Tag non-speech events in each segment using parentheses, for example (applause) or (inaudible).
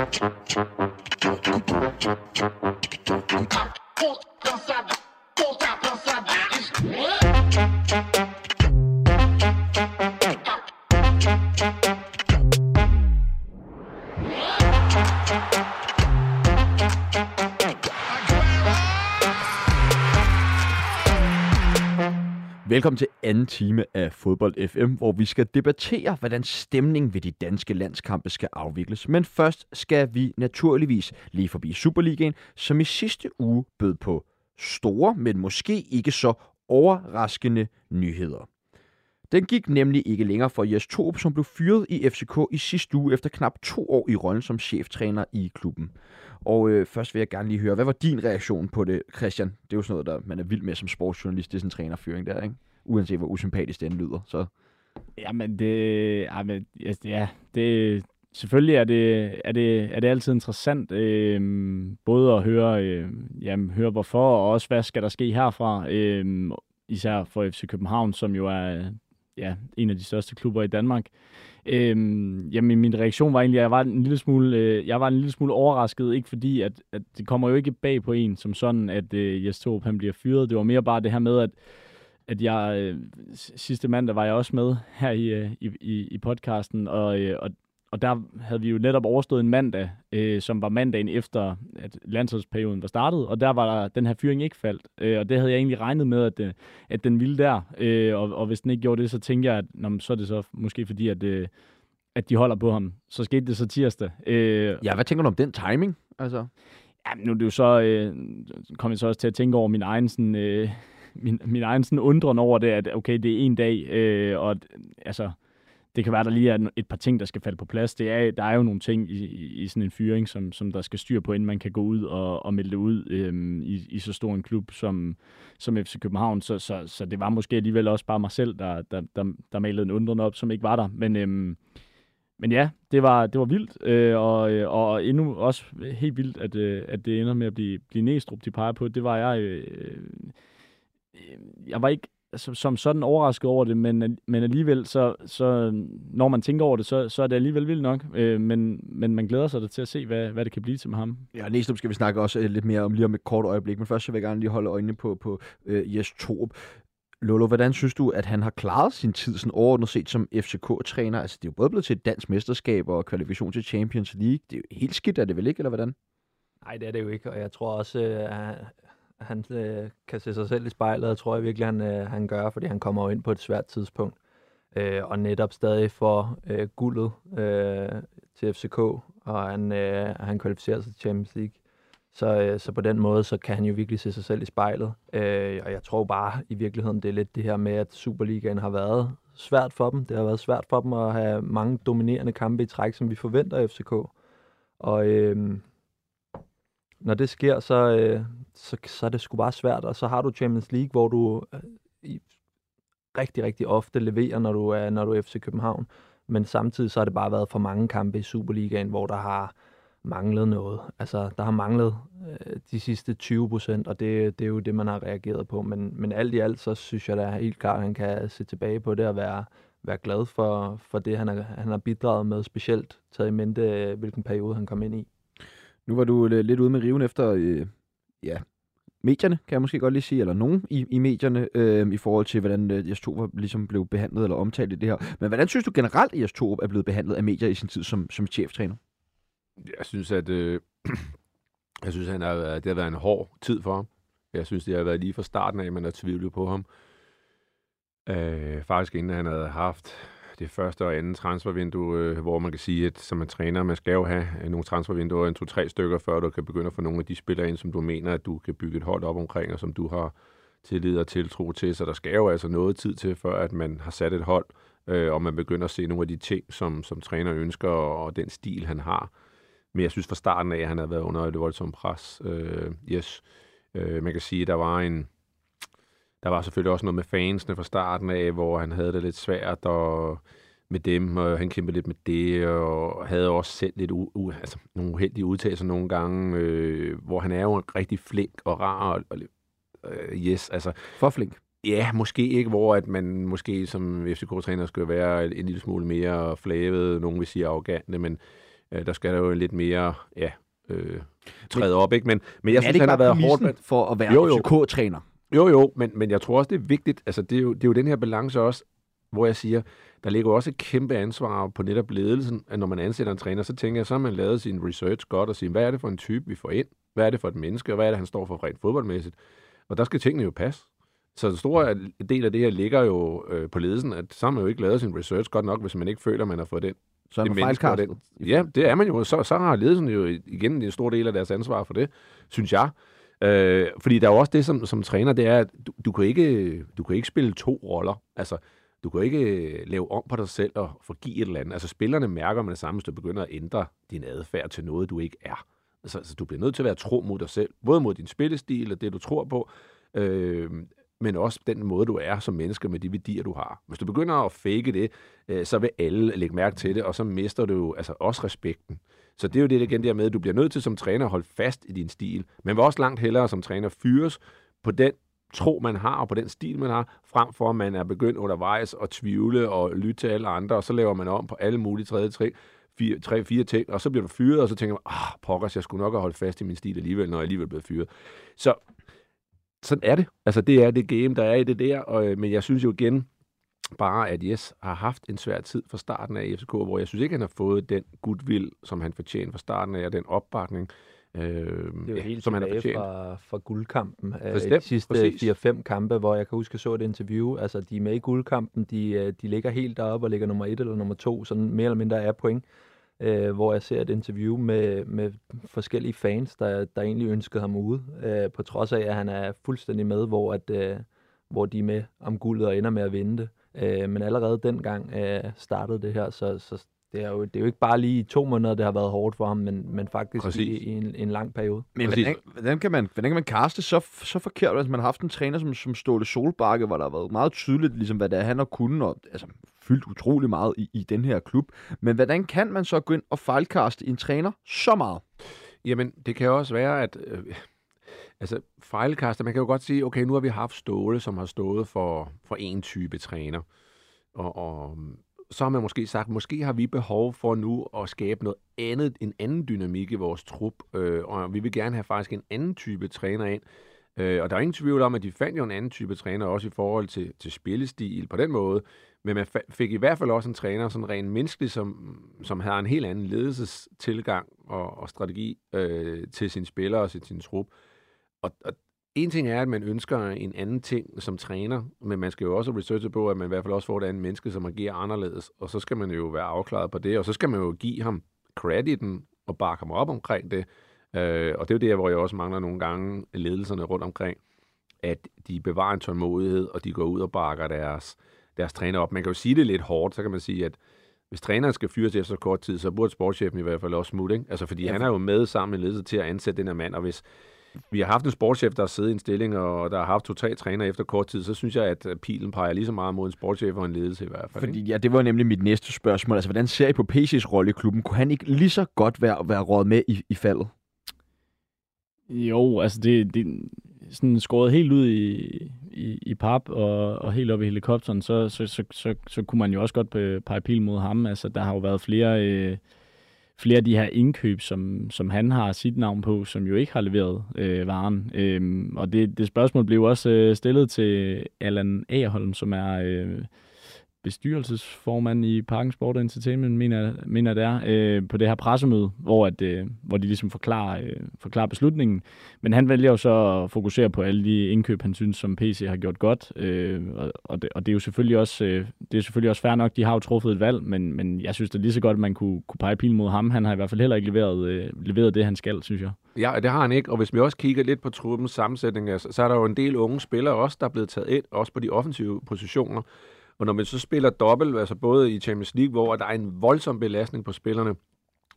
Don't stop. Velkommen til anden time af Fodbold FM, hvor vi skal debattere, hvordan stemningen ved de danske landskampe skal afvikles. Men først skal vi naturligvis lige forbi Superligaen, som i sidste uge bød på store, men måske ikke så overraskende nyheder. Den gik nemlig ikke længere for Jes Torup, som blev fyret i FCK i sidste uge efter knap to år i rollen som cheftræner i klubben. Og øh, først vil jeg gerne lige høre, hvad var din reaktion på det, Christian? Det er jo sådan noget, der man er vild med som sportsjournalist, det er sådan en trænerføring der, ikke? Uanset hvor usympatisk den lyder, så... Jamen, det... Jamen, ja, det... Selvfølgelig er det, er det, er det altid interessant, øh, både at høre, øh, jamen, høre hvorfor, og også hvad skal der ske herfra, øh, især for FC København, som jo er ja, en af de største klubber i Danmark. Øhm, jamen, min reaktion var egentlig, at jeg var en lille smule, øh, jeg var en lille smule overrasket, ikke fordi, at, at det kommer jo ikke bag på en, som sådan, at øh, Jes Torp, han bliver fyret. Det var mere bare det her med, at, at jeg øh, sidste mandag var jeg også med her i, øh, i, i podcasten, og, øh, og og der havde vi jo netop overstået en mandag, øh, som var mandagen efter, at landsholdsperioden var startet, og der var der, den her fyring ikke faldt. Øh, og det havde jeg egentlig regnet med, at, øh, at den ville der. Øh, og, og hvis den ikke gjorde det, så tænkte jeg, at nå, så er det så måske fordi, at, øh, at de holder på ham. Så skete det så tirsdag. Øh, ja, hvad tænker du om den timing? Altså? Ja, nu er det jo så, øh, kom jeg så også til at tænke over min egen sådan... Øh, (laughs) min, min egen sådan undren over det, at okay, det er en dag, øh, og altså, det kan være, der lige er et par ting, der skal falde på plads. Det er, der er jo nogle ting i, i, i sådan en fyring, som, som der skal styr på, inden man kan gå ud og, og melde det ud øhm, i, i så stor en klub som, som FC København. Så, så, så det var måske alligevel også bare mig selv, der, der, der, der malede en undren op, som ikke var der. Men, øhm, men ja, det var, det var vildt, øh, og, øh, og endnu også helt vildt, at, øh, at det ender med at blive, blive Næstrup, de peger på. Det var jeg... Øh, øh jeg var ikke som, som sådan overrasket over det, men, men alligevel, så, så når man tænker over det, så, så er det alligevel vildt nok. Øh, men, men man glæder sig til at se, hvad, hvad det kan blive til med ham. Ja, næste skal vi snakke også øh, lidt mere om lige om et kort øjeblik, men først så vil jeg gerne lige holde øjnene på, på uh, Jes Torup. Lolo, hvordan synes du, at han har klaret sin tid sådan overordnet set som FCK-træner? Altså, det er jo både blevet til et dansk mesterskab og kvalifikation til Champions League. Det er jo helt skidt, er det vel ikke, eller hvordan? Nej, det er det jo ikke, og jeg tror også, at han øh, kan se sig selv i spejlet, og tror jeg virkelig, han, øh, han gør, fordi han kommer jo ind på et svært tidspunkt. Øh, og netop stadig får øh, guldet øh, til FCK, og han, øh, han kvalificerer sig til Champions League. Så, øh, så på den måde, så kan han jo virkelig se sig selv i spejlet. Øh, og jeg tror bare i virkeligheden, det er lidt det her med, at Superligaen har været svært for dem. Det har været svært for dem at have mange dominerende kampe i træk, som vi forventer af FCK. Og øh, når det sker, så, øh, så, så er det sgu bare svært. Og så har du Champions League, hvor du øh, i, rigtig, rigtig ofte leverer, når du er, når du er FC København. Men samtidig så har det bare været for mange kampe i Superligaen, hvor der har manglet noget. Altså, der har manglet øh, de sidste 20 procent, og det, det er jo det, man har reageret på. Men, men alt i alt, så synes jeg da helt klart, at han kan se tilbage på det og være, være glad for, for det, han, har, han har bidraget med, specielt taget i mente, hvilken periode han kom ind i. Nu var du øh, lidt ude med riven efter øh, ja, medierne, kan jeg måske godt lige sige, eller nogen i, i medierne, øh, i forhold til, hvordan øh, Jes Torup ligesom blev behandlet eller omtalt i det her. Men hvordan synes du generelt, at Jes Torup er blevet behandlet af medier i sin tid som, som cheftræner? Jeg synes, at øh, (clears throat) jeg synes, at han har, det har været en hård tid for ham. Jeg synes, det har været lige fra starten af, at man har tvivlet på ham. Øh, faktisk inden han havde haft det første og andet transfervindue, øh, hvor man kan sige, at som en træner, man skal jo have nogle transfervinduer, en to-tre stykker, før du kan begynde at få nogle af de spillere ind, som du mener, at du kan bygge et hold op omkring, og som du har tillid og tiltro til. Så der skal jo altså noget tid til, før at man har sat et hold, øh, og man begynder at se nogle af de ting, som, som træner ønsker, og, og den stil, han har. Men jeg synes fra starten af, at han har været under et voldsomt pres. Øh, yes. Øh, man kan sige, at der var en... Der var selvfølgelig også noget med fansene fra starten af, hvor han havde det lidt svært, og med dem, og han kæmpede lidt med det, og havde også selv lidt u- u- altså, nogle uheldige udtalelser nogle gange, øh, hvor han er jo rigtig flink og rar, og, og øh, yes, altså... For flink? Ja, måske ikke, hvor at man måske som FCK-træner skulle være en lille smule mere flavet, nogen vil sige arrogante, men Øh, der skal der jo lidt mere, ja, øh, træde op, ikke? Men, men jeg Men synes, han har været hårdt. præmissen for at være Jo, jo. FCK-træner? Jo, jo, men, men jeg tror også, det er vigtigt. Altså, det er, jo, det er jo den her balance også, hvor jeg siger, der ligger jo også et kæmpe ansvar på netop ledelsen, at når man ansætter en træner, så tænker jeg, så har man lavet sin research godt og sige, hvad er det for en type, vi får ind? Hvad er det for et menneske, og hvad er det, han står for rent fodboldmæssigt? Og der skal tingene jo passe. Så den store del af det her ligger jo øh, på ledelsen, at så har man jo ikke lavet sin research godt nok, hvis man ikke føler, at man har fået den Så er man fejlkastet. Ja, det er man jo. Så, så har ledelsen jo igen en stor del af deres ansvar for det, synes jeg. Øh, fordi der er jo også det som, som træner, det er, at du, du, kan ikke, du kan ikke spille to roller. Altså, du kan ikke øh, lave om på dig selv og forgive et eller andet. Altså, spillerne mærker med det samme, hvis du begynder at ændre din adfærd til noget, du ikke er. Altså, altså du bliver nødt til at være tro mod dig selv. Både mod din spillestil og det, du tror på, øh, men også den måde, du er som menneske med de værdier, du har. Hvis du begynder at fake det, øh, så vil alle lægge mærke til det, og så mister du jo altså også respekten. Så det er jo det igen der med, at du bliver nødt til som træner at holde fast i din stil, men vil også langt hellere som træner fyres på den tro, man har, og på den stil, man har, frem for at man er begyndt undervejs at tvivle og lytte til alle andre, og så laver man om på alle mulige tredje tre, fire, tre, fire ting, og så bliver du fyret, og så tænker man, ah, pokkers, jeg skulle nok have holdt fast i min stil alligevel, når jeg alligevel blev fyret. Så sådan er det. Altså, det er det game, der er i det der, og, øh, men jeg synes jo igen, bare at Jes har haft en svær tid fra starten af i FCK, hvor jeg synes ikke, han har fået den goodwill, som han fortjener fra starten af, og den opbakning, øh, det er jo ja, helt som han har fortjent. fra, fra guldkampen. Øh, Bestemt, de sidste præcis. 4-5 kampe, hvor jeg kan huske, jeg så et interview. Altså, de er med i guldkampen. De, øh, de ligger helt deroppe og ligger nummer 1 eller nummer 2, sådan mere eller mindre er point. Øh, hvor jeg ser et interview med, med forskellige fans, der, der egentlig ønskede ham ude. Øh, på trods af, at han er fuldstændig med, hvor, at, øh, hvor de er med om guldet og ender med at vinde det. Øh, men allerede dengang øh, startede det her, så, så det, er jo, det er jo ikke bare lige i to måneder, det har været hårdt for ham, men, men faktisk i, Præcis. i en, en lang periode. Men Præcis. hvordan, hvordan, kan man, hvordan kan man kaste så, så forkert, hvis man har haft en træner som, som Ståle Solbakke, hvor der har været meget tydeligt, ligesom, hvad det er, han har kunnet, og altså, fyldt utrolig meget i, i den her klub. Men hvordan kan man så gå ind og fejlkaste en træner så meget? Jamen, det kan jo også være, at øh, altså, fejlkaster, man kan jo godt sige, okay, nu har vi haft Ståle, som har stået for, for en type træner. Og, og så har man måske sagt, måske har vi behov for nu at skabe noget andet, en anden dynamik i vores trup, øh, og vi vil gerne have faktisk en anden type træner ind. Øh, og der er ingen tvivl om, at de fandt jo en anden type træner, også i forhold til, til spillestil på den måde. Men man fik i hvert fald også en træner, sådan rent menneskelig, som, som havde en helt anden ledelsestilgang og, og strategi øh, til sine spillere og til sin trup. Og, og en ting er, at man ønsker en anden ting som træner, men man skal jo også researche på, at man i hvert fald også får et andet menneske, som agerer anderledes. Og så skal man jo være afklaret på det, og så skal man jo give ham crediten og bakke ham op omkring det. Øh, og det er jo der, hvor jeg også mangler nogle gange ledelserne rundt omkring, at de bevarer en tålmodighed, og de går ud og bakker deres, deres træner op. Man kan jo sige det lidt hårdt, så kan man sige, at hvis træneren skal fyres efter så kort tid, så burde sportschefen i hvert fald også smutte. Ikke? Altså, fordi Ja, han er jo med sammen med ledelsen til at ansætte den her mand, og hvis vi har haft en sportschef, der har siddet i en stilling, og der har haft to-tre træner efter kort tid, så synes jeg, at pilen peger lige så meget mod en sportschef og en ledelse i hvert fald. ikke? Fordi ja, det var nemlig mit næste spørgsmål. Altså, hvordan ser I på PC's rolle i klubben? Kunne han ikke lige så godt være, være råd med i, i faldet? Jo, altså det, det er sådan skåret helt ud i, i, i pap og, og helt op i helikopteren, så, så, så, så, så kunne man jo også godt pe- pege pil mod ham. Altså der har jo været flere, øh, flere af de her indkøb, som, som han har sit navn på, som jo ikke har leveret øh, varen. Øhm, og det, det spørgsmål blev også øh, stillet til Allan Agerholm, som er øh, bestyrelsesformand i Parken Sport og Entertainment, mener, mener det er, øh, på det her pressemøde, hvor, at, øh, hvor de ligesom forklarer, øh, forklarer beslutningen. Men han vælger jo så at fokusere på alle de indkøb, han synes, som PC har gjort godt. Øh, og, og, det, og det er jo selvfølgelig også, øh, det er selvfølgelig også fair nok, de har jo truffet et valg, men, men jeg synes det er lige så godt, at man kunne, kunne pege pil mod ham. Han har i hvert fald heller ikke leveret, øh, leveret det, han skal, synes jeg. Ja, det har han ikke. Og hvis vi også kigger lidt på truppens sammensætning, altså, så er der jo en del unge spillere også, der er blevet taget ind, også på de offensive positioner. Og når man så spiller dobbelt, altså både i Champions League, hvor der er en voldsom belastning på spillerne,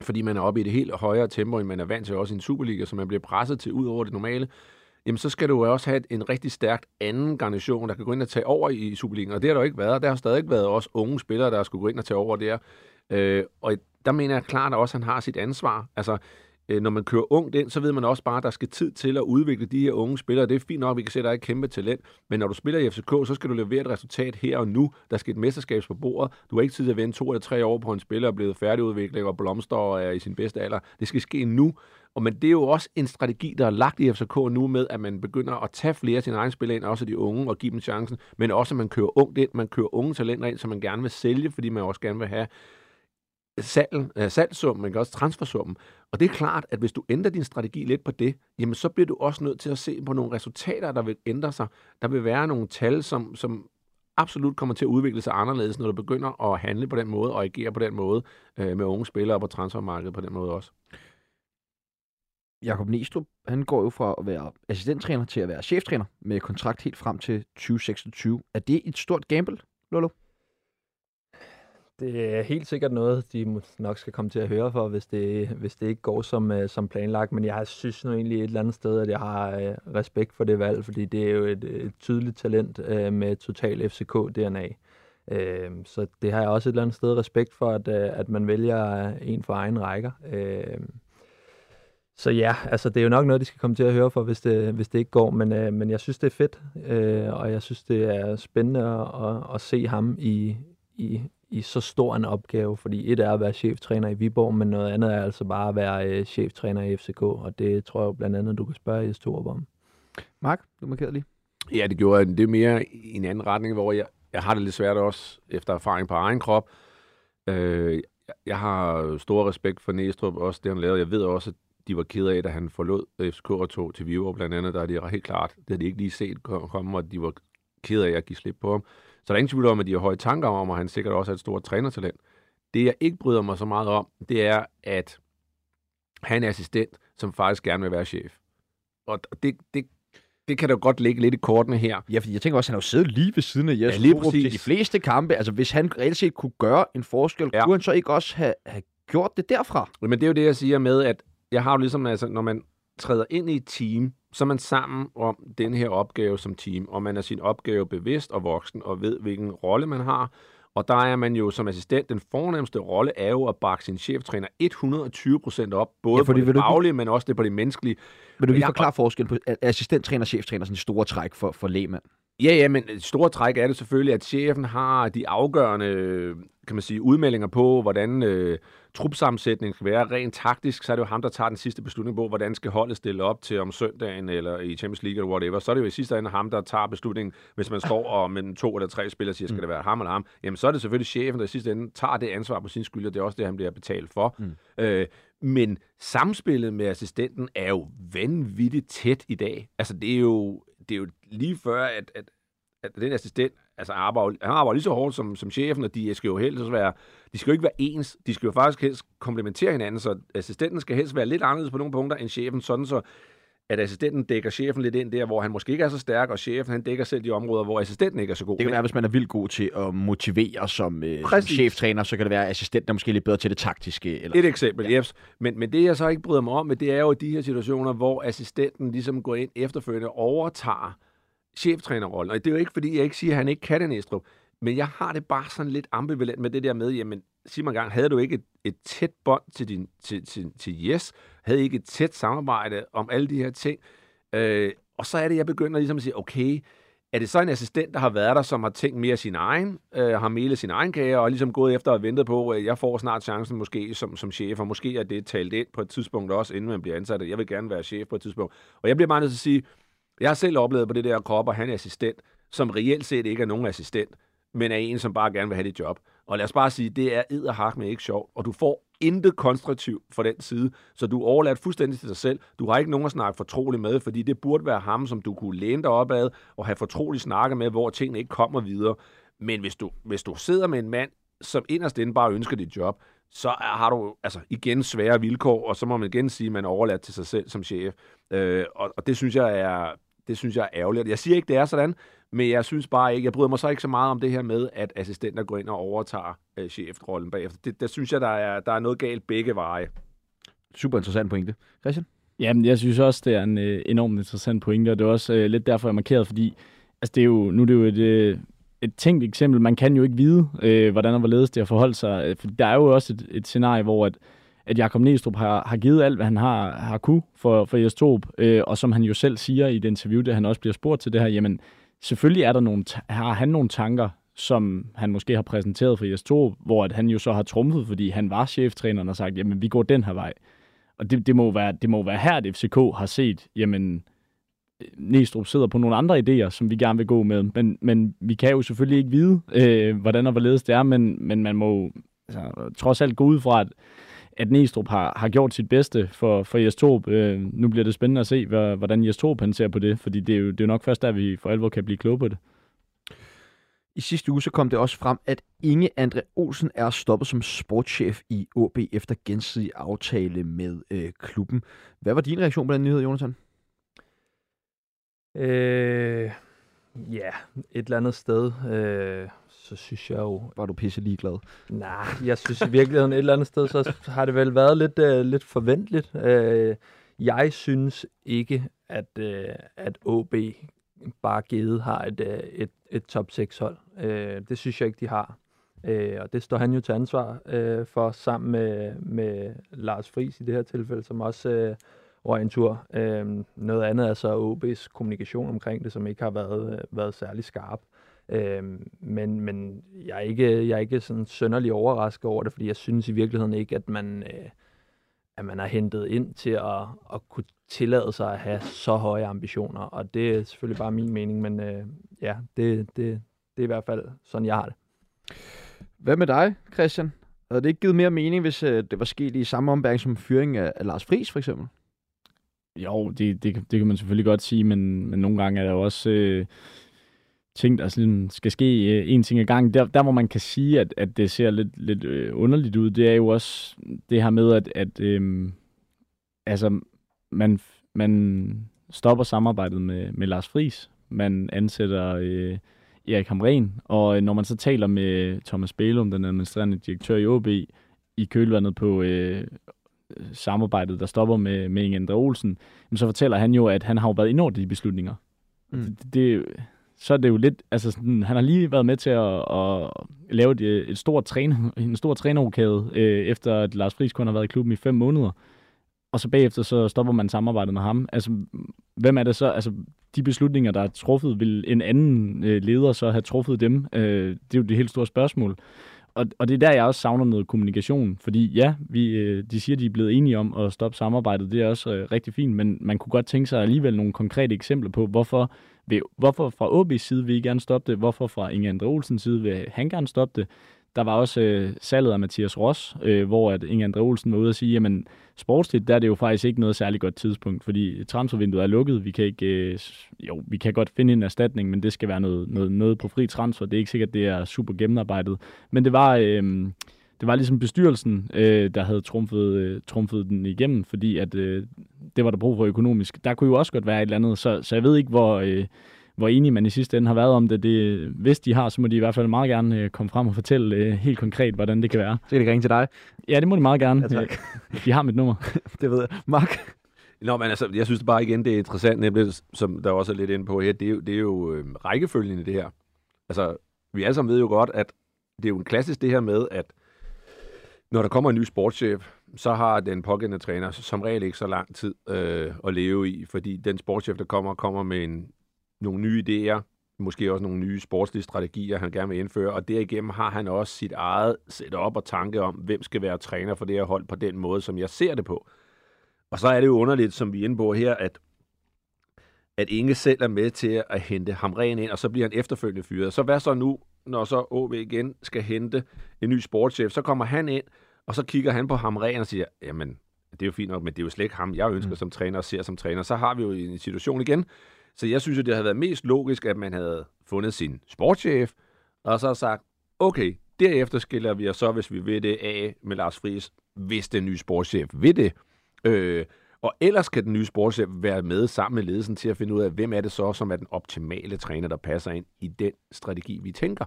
fordi man er oppe i det helt højere tempo, end man er vant til også i en Superliga, så man bliver presset til ud over det normale, jamen så skal du jo også have en rigtig stærk anden garnition, der kan gå ind og tage over i Superligaen. Og det har der jo ikke været. Der har stadig ikke været også unge spillere, der skulle gå ind og tage over der. Øh, og der mener jeg klart at også, at han har sit ansvar. Altså, Øh, når man kører ungt ind, så ved man også bare, at der skal tid til at udvikle de her unge spillere. Det er fint nok, at vi kan se, at der er et kæmpe talent, men når du spiller i FCK, så skal du levere et resultat her og nu. Der skal et mesterskab på bordet. Du har ikke tid til at vente to eller tre år på en spiller, er blevet færdigudviklet og blomster og er i sin bedste alder. Det skal ske nu. Og men det er jo også en strategi, der er lagt i FCK nu med, at man begynder at tage flere af sine egne spillere ind, også de unge, og give dem chancen, men også at man kører ungt ind, man kører unge talenter ind, som man gerne vil sælge, fordi man også gerne vil have salg, uh, salgssummen, men også transfersummen. Og det er klart, at hvis du ændrer din strategi lidt på det, jamen så bliver du også nødt til at se på nogle resultater, der vil ændre sig. Der vil være nogle tal, som, som absolut kommer til at udvikle sig anderledes, når du begynder at handle på den måde og agere på den måde øh, med unge spillere på transfermarkedet på den måde også. Jakob Næstrup, han går jo fra at være assistenttræner til at være cheftræner med kontrakt helt frem til 2026. Er det et stort gamble, Lolo? Det er helt sikkert noget, de nok skal komme til at høre for, hvis det, hvis det ikke går som, øh, som planlagt. Men jeg synes nu egentlig et eller andet sted, at jeg har øh, respekt for det valg, fordi det er jo et, et tydeligt talent øh, med total FCK-DNA. Øh, så det har jeg også et eller andet sted respekt for, at, øh, at man vælger øh, en for egen rækker. Øh, så ja, altså det er jo nok noget, de skal komme til at høre for, hvis det, hvis det ikke går, men, øh, men jeg synes, det er fedt, øh, og jeg synes, det er spændende at, at, at se ham i, i, i så stor en opgave, fordi et er at være cheftræner i Viborg, men noget andet er altså bare at være øh, cheftræner i FCK, og det tror jeg blandt andet, du kan spørge Jes Torup om. Mark, du markerede lige. Ja, det gjorde jeg. Det er mere i en anden retning, hvor jeg, jeg har det lidt svært også, efter erfaring på egen krop. Øh, jeg har stor respekt for Næstrup, også det han lavede. Jeg ved også, at de var ked af, da han forlod FCK og tog til Viborg blandt andet, der er de helt klart, det havde de ikke lige set komme, og de var ked af at give slip på ham. Så der er ingen tvivl om, at de har høje tanker om, og han sikkert også er et stort trænertalent. Det, jeg ikke bryder mig så meget om, det er, at han er assistent, som faktisk gerne vil være chef. Og det, det, det kan da godt ligge lidt i kortene her. Ja, fordi jeg tænker også, at han har jo siddet lige ved siden af Jes ja, lige de fleste kampe. Altså, hvis han reelt set kunne gøre en forskel, ja. kunne han så ikke også have, have gjort det derfra? Men det er jo det, jeg siger med, at jeg har jo ligesom, altså, når man træder ind i et team, så er man sammen om den her opgave som team, og man er sin opgave bevidst og voksen, og ved, hvilken rolle man har. Og der er man jo som assistent, den fornemmeste rolle er jo at bakke sin cheftræner 120% op, både ja, fordi, på det faglige, du... men også det på det menneskelige. Vil du lige forklare forskel på assistenttræner og cheftræner, sådan en store træk for, for lægmand? Ja, ja, men et stort træk er det selvfølgelig, at chefen har de afgørende, kan man sige, udmeldinger på, hvordan øh, trupsammensætningen skal være. Rent taktisk, så er det jo ham, der tager den sidste beslutning på, hvordan skal holdet stille op til om søndagen, eller i Champions League, eller whatever. Så er det jo i sidste ende ham, der tager beslutningen, hvis man står og med to eller tre spillere siger, skal mm. det være ham eller ham. Jamen, så er det selvfølgelig chefen, der i sidste ende tager det ansvar på sin skyld, og det er også det, han bliver betalt for. Mm. Øh, men samspillet med assistenten er jo vanvittigt tæt i dag. Altså, det er jo, det er jo lige før, at, at, at den assistent, altså arbejder, han arbejder lige så hårdt som, som chefen, og de skal jo helst være, de skal jo ikke være ens, de skal jo faktisk helst komplementere hinanden, så assistenten skal helst være lidt anderledes på nogle punkter end chefen, sådan så at assistenten dækker chefen lidt ind der, hvor han måske ikke er så stærk, og chefen han dækker selv de områder, hvor assistenten ikke er så god. Det kan være, hvis man er vildt god til at motivere som, øh, som cheftræner, så kan det være, at assistenten er måske lidt bedre til det taktiske. Eller... Et eksempel, ja. yes. Men, men det, jeg så ikke bryder mig om, det er jo de her situationer, hvor assistenten ligesom går ind efterfølgende og overtager cheftrænerrollen. Og det er jo ikke, fordi jeg ikke siger, at han ikke kan det, Næstrup. Men jeg har det bare sådan lidt ambivalent med det der med, jamen, sig mig gang, havde du ikke et, et tæt bånd til, din, til, til, til Yes? Havde ikke et tæt samarbejde om alle de her ting? Øh, og så er det, jeg begynder ligesom at sige, okay, er det så en assistent, der har været der, som har tænkt mere sin egen, øh, har melet sin egen kage, og ligesom gået efter og ventet på, at jeg får snart chancen måske som, som chef, og måske er det talt ind på et tidspunkt også, inden man bliver ansat. Jeg vil gerne være chef på et tidspunkt. Og jeg bliver bare nødt til at sige, jeg har selv oplevet på det der krop, at han er assistent, som reelt set ikke er nogen assistent, men er en, som bare gerne vil have det job. Og lad os bare sige, det er edderhak med ikke sjovt, og du får intet konstruktivt fra den side, så du er overladt fuldstændig til dig selv. Du har ikke nogen at snakke fortroligt med, fordi det burde være ham, som du kunne læne dig op ad og have fortroligt snakket med, hvor tingene ikke kommer videre. Men hvis du, hvis du sidder med en mand, som inderst inde bare ønsker dit job, så har du altså igen svære vilkår, og så må man igen sige, at man er overladt til sig selv som chef. Øh, og, og det synes jeg er det synes jeg er ærgerligt. Jeg siger ikke, det er sådan, men jeg synes bare ikke, jeg bryder mig så ikke så meget om det her med, at assistenter går ind og overtager øh, chefrollen bagefter. Det, der synes jeg, der er, der er noget galt begge veje. Super interessant pointe. Christian? Jamen, jeg synes også, det er en øh, enormt interessant pointe, og det er også øh, lidt derfor, jeg markerede, fordi altså, det er jo, nu er det jo et, øh, et tænkt eksempel. Man kan jo ikke vide, øh, hvordan og hvorledes det har forholdt sig. For der er jo også et, et scenarie, hvor at, at Jakob Næstrup har, har givet alt, hvad han har, har kunne for, for Jes Torp, øh, og som han jo selv siger i et interview, det han også bliver spurgt til det her, jamen selvfølgelig er der nogle, har han nogle tanker, som han måske har præsenteret for Jes 2, hvor at han jo så har trumfet, fordi han var cheftræneren og sagt, jamen vi går den her vej. Og det, det, må, være, det må være her, at FCK har set, jamen øh, Næstrup sidder på nogle andre idéer, som vi gerne vil gå med. Men, men vi kan jo selvfølgelig ikke vide, øh, hvordan og hvorledes det er, men, men man må altså, trods alt gå ud fra, at, at Næstrup har, har gjort sit bedste for, for Jes Torp. Øh, nu bliver det spændende at se, hvordan Jes Torp han ser på det, fordi det er jo, det er jo nok først der, vi for alvor kan blive kloge på det. I sidste uge så kom det også frem, at Inge Andre Olsen er stoppet som sportschef i OB efter gensidig aftale med øh, klubben. Hvad var din reaktion på den nyhed, Jonathan? Øh, ja, et eller andet sted, øh, så synes jeg jo... Var du pisse ligeglad? Nej, jeg synes i virkeligheden et eller andet sted, så har det vel været lidt, øh, lidt forventeligt. Øh, jeg synes ikke, at, øh, at OB bare givet har et, øh, et, et top 6 hold. Øh, det synes jeg ikke, de har. Øh, og det står han jo til ansvar øh, for sammen med, med Lars Friis i det her tilfælde, som også øh, røg en tur. Øh, noget andet er så OB's kommunikation omkring det, som ikke har været, øh, været særlig skarp. Øh, men men jeg, er ikke, jeg er ikke sådan sønderlig overrasket over det, fordi jeg synes i virkeligheden ikke, at man, øh, at man er hentet ind til at, at kunne tillade sig at have så høje ambitioner. Og det er selvfølgelig bare min mening, men øh, ja, det, det, det er i hvert fald sådan, jeg har det. Hvad med dig, Christian? Havde det ikke givet mere mening, hvis øh, det var sket i samme ombæring som fyring af, af Lars Friis, for eksempel? Jo, det, det, det kan man selvfølgelig godt sige, men, men nogle gange er der jo også øh, ting, der sådan skal ske øh, en ting ad gang. Der, der, hvor man kan sige, at, at det ser lidt, lidt øh, underligt ud, det er jo også det her med, at, at øh, altså, man, man stopper samarbejdet med, med Lars Friis. Man ansætter øh, Erik Hamren, og øh, når man så taler med Thomas Bælum, den administrerende direktør i OB, i kølvandet på øh, samarbejdet, der stopper med, med Inge Andre Olsen, så fortæller han jo, at han har jo været over de beslutninger. Mm. Det, det, så er det jo lidt, altså sådan, han har lige været med til at, at lave et, øh, et stort træner, (laughs) en stor trænerokade, øh, efter at Lars Friis kun har været i klubben i fem måneder. Og så bagefter så stopper man samarbejdet med ham. Altså, hvem er det så? Altså, de beslutninger, der er truffet, vil en anden øh, leder så have truffet dem? Øh, det er jo det helt store spørgsmål og, og det er der, jeg også savner noget kommunikation. Fordi ja, vi, øh, de siger, de er blevet enige om at stoppe samarbejdet. Det er også øh, rigtig fint, men man kunne godt tænke sig alligevel nogle konkrete eksempler på, hvorfor, vil, hvorfor fra OB's side vil I gerne stoppe det, hvorfor fra Inge Andre Olsens side vil han gerne stoppe det. Der var også øh, salget af Mathias Ross, øh, hvor at Inge Andre Olsen var ude og sige, jamen sportsligt, der er det jo faktisk ikke noget særligt godt tidspunkt, fordi transfervinduet er lukket. Vi kan ikke, øh, jo, vi kan godt finde en erstatning, men det skal være noget, noget, noget på fri transfer. Det er ikke sikkert, det er super gennemarbejdet. Men det var, øh, det var ligesom bestyrelsen, øh, der havde trumfet, øh, trumfet den igennem, fordi at, øh, det var der brug for økonomisk. Der kunne jo også godt være et eller andet, så, så jeg ved ikke, hvor... Øh, hvor enige man i sidste ende har været om det. det. Hvis de har, så må de i hvert fald meget gerne øh, komme frem og fortælle øh, helt konkret, hvordan det kan være. Så kan de ringe til dig? Ja, det må de meget gerne. Ja, tak. De har mit nummer. (laughs) det ved jeg. Mark? Nå, men altså, jeg synes bare igen, det er interessant, nemlig, som der også er lidt inde på her, det er jo, det er jo øh, rækkefølgen i det her. Altså, vi alle sammen ved jo godt, at det er jo en klassisk det her med, at når der kommer en ny sportschef, så har den pågældende træner som regel ikke så lang tid øh, at leve i, fordi den sportschef, der kommer, kommer med en nogle nye idéer, måske også nogle nye sportslige strategier, han gerne vil indføre, og derigennem har han også sit eget setup og tanke om, hvem skal være træner for det her hold på den måde, som jeg ser det på. Og så er det jo underligt, som vi er inde på her, at, at Inge selv er med til at hente ham ren ind, og så bliver han efterfølgende fyret. Så hvad så nu, når så OB igen skal hente en ny sportschef? Så kommer han ind, og så kigger han på ham ren og siger, jamen, det er jo fint nok, men det er jo slet ikke ham, jeg ønsker mm. som træner og ser som træner. Så har vi jo en situation igen, så jeg synes, at det havde været mest logisk, at man havde fundet sin sportschef, og så sagt, okay, derefter skiller vi os så, hvis vi vil det, af med Lars Friis, hvis den nye sportschef vil det. Øh, og ellers kan den nye sportschef være med sammen med ledelsen til at finde ud af, hvem er det så, som er den optimale træner, der passer ind i den strategi, vi tænker.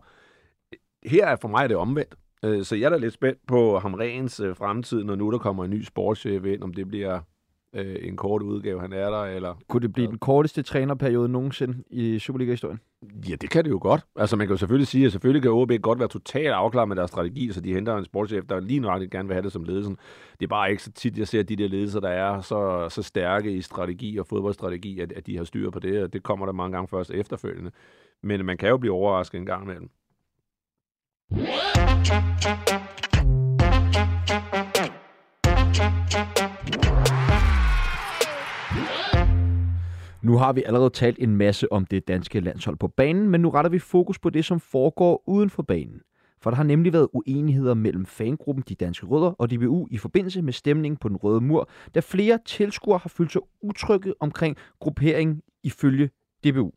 Her er for mig det omvendt. Øh, så jeg er da lidt spændt på Hamrens øh, fremtid, når nu der kommer en ny sportschef ind, om det bliver øh, en kort udgave, han er der, eller... Kunne det blive den korteste trænerperiode nogensinde i Superliga-historien? Ja, det kan det jo godt. Altså, man kan jo selvfølgelig sige, at selvfølgelig kan OB godt være totalt afklaret med deres strategi, så de henter en sportschef, der lige nøjagtigt gerne vil have det som ledelsen. Det er bare ikke så tit, jeg ser de der ledelser, der er så, så stærke i strategi og fodboldstrategi, at, at de har styr på det, og det kommer der mange gange først efterfølgende. Men man kan jo blive overrasket en gang imellem. Nu har vi allerede talt en masse om det danske landshold på banen, men nu retter vi fokus på det, som foregår uden for banen. For der har nemlig været uenigheder mellem fangruppen De Danske Rødder og DBU i forbindelse med stemningen på den røde mur, da flere tilskuere har følt sig utrygge omkring grupperingen ifølge DBU.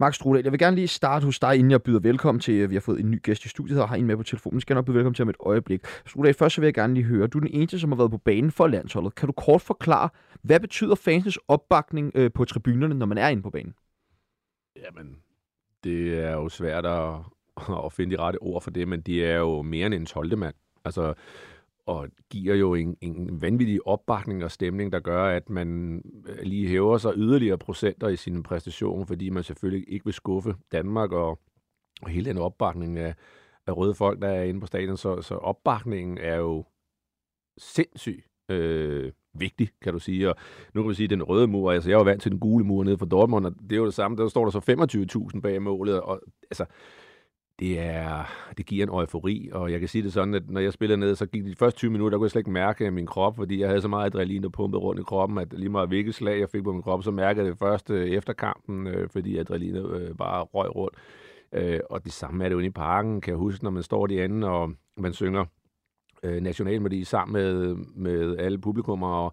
Max Strudal, jeg vil gerne lige starte hos dig, inden jeg byder velkommen til, øh, vi har fået en ny gæst i studiet, og har en med på telefonen. Skal nok byde velkommen til om et øjeblik. Strudal, først så vil jeg gerne lige høre, du er den eneste, som har været på banen for landsholdet. Kan du kort forklare, hvad betyder fansens opbakning øh, på tribunerne, når man er inde på banen? Jamen, det er jo svært at, (laughs) at finde de rette ord for det, men de er jo mere end en 12. mand. Altså, og giver jo en, en vanvittig opbakning og stemning, der gør, at man øh, lige hæver sig yderligere procenter i sin præstation, fordi man selvfølgelig ikke vil skuffe Danmark og, og hele den opbakning af, af røde folk, der er inde på stadion. Så, så opbakningen er jo sindssygt øh, vigtig, kan du sige. Og nu kan vi sige, at den røde mur, altså jeg var vant til den gule mur nede for Dortmund, og det er jo det samme, der står der så 25.000 bag målet, og altså, det, er, det giver en eufori, og jeg kan sige det sådan, at når jeg spillede ned, så gik de første 20 minutter, der kunne jeg slet ikke mærke min krop, fordi jeg havde så meget adrenalin, der pumpede rundt i kroppen, at lige meget hvilket slag, jeg fik på min krop, så mærkede jeg det først øh, efter kampen, øh, fordi adrenalinet øh, bare røg rundt. Og det samme er det jo inde i parken, kan jeg huske, når man står derinde, og man synger nationalmelodi sammen med, med alle publikummer, og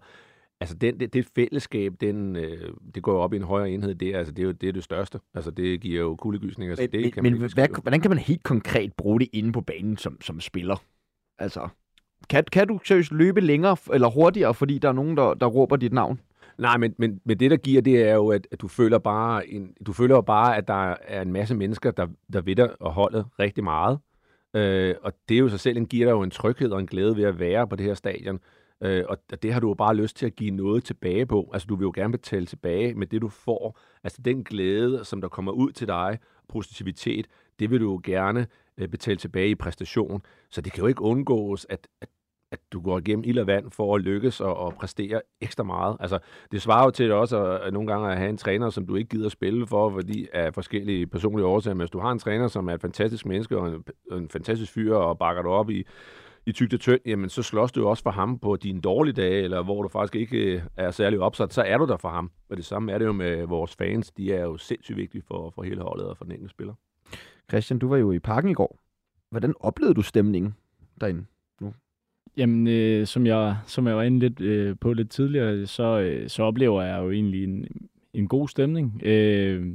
Altså, den, det, det fællesskab, den, øh, det går jo op i en højere enhed. Det, altså, det er jo det, er det største. Altså, det giver jo kuldegysninger. Men, det kan men hvad, hvordan kan man helt konkret bruge det inde på banen som, som spiller? Altså, kan, kan du seriøst løbe længere eller hurtigere, fordi der er nogen, der, der råber dit navn? Nej, men, men, men det, der giver, det er jo, at, at du føler bare, en, du føler bare, at der er en masse mennesker, der, der ved dig og holdet rigtig meget. Øh, og det er jo sig selv, en giver dig jo en tryghed og en glæde ved at være på det her stadion. Øh, og det har du jo bare lyst til at give noget tilbage på. Altså, du vil jo gerne betale tilbage med det, du får. Altså, den glæde, som der kommer ud til dig, positivitet, det vil du jo gerne øh, betale tilbage i præstation. Så det kan jo ikke undgås, at, at at du går igennem ild og vand for at lykkes og, og præstere ekstra meget. Altså, det svarer jo til også at, at nogle gange at have en træner, som du ikke gider spille for, fordi af forskellige personlige årsager. Men hvis du har en træner, som er et fantastisk menneske og en, en fantastisk fyr og bakker dig op i, i tygt og tynd, jamen så slås du jo også for ham på dine dårlige dage, eller hvor du faktisk ikke øh, er særlig opsat, så er du der for ham. Og det samme er det jo med vores fans. De er jo sindssygt vigtige for, for hele holdet og for den enkelte spiller. Christian, du var jo i parken i går. Hvordan oplevede du stemningen derinde nu? Jamen, øh, som, jeg, som jeg var inde lidt øh, på lidt tidligere, så, øh, så oplever jeg jo egentlig en, en god stemning. Øh,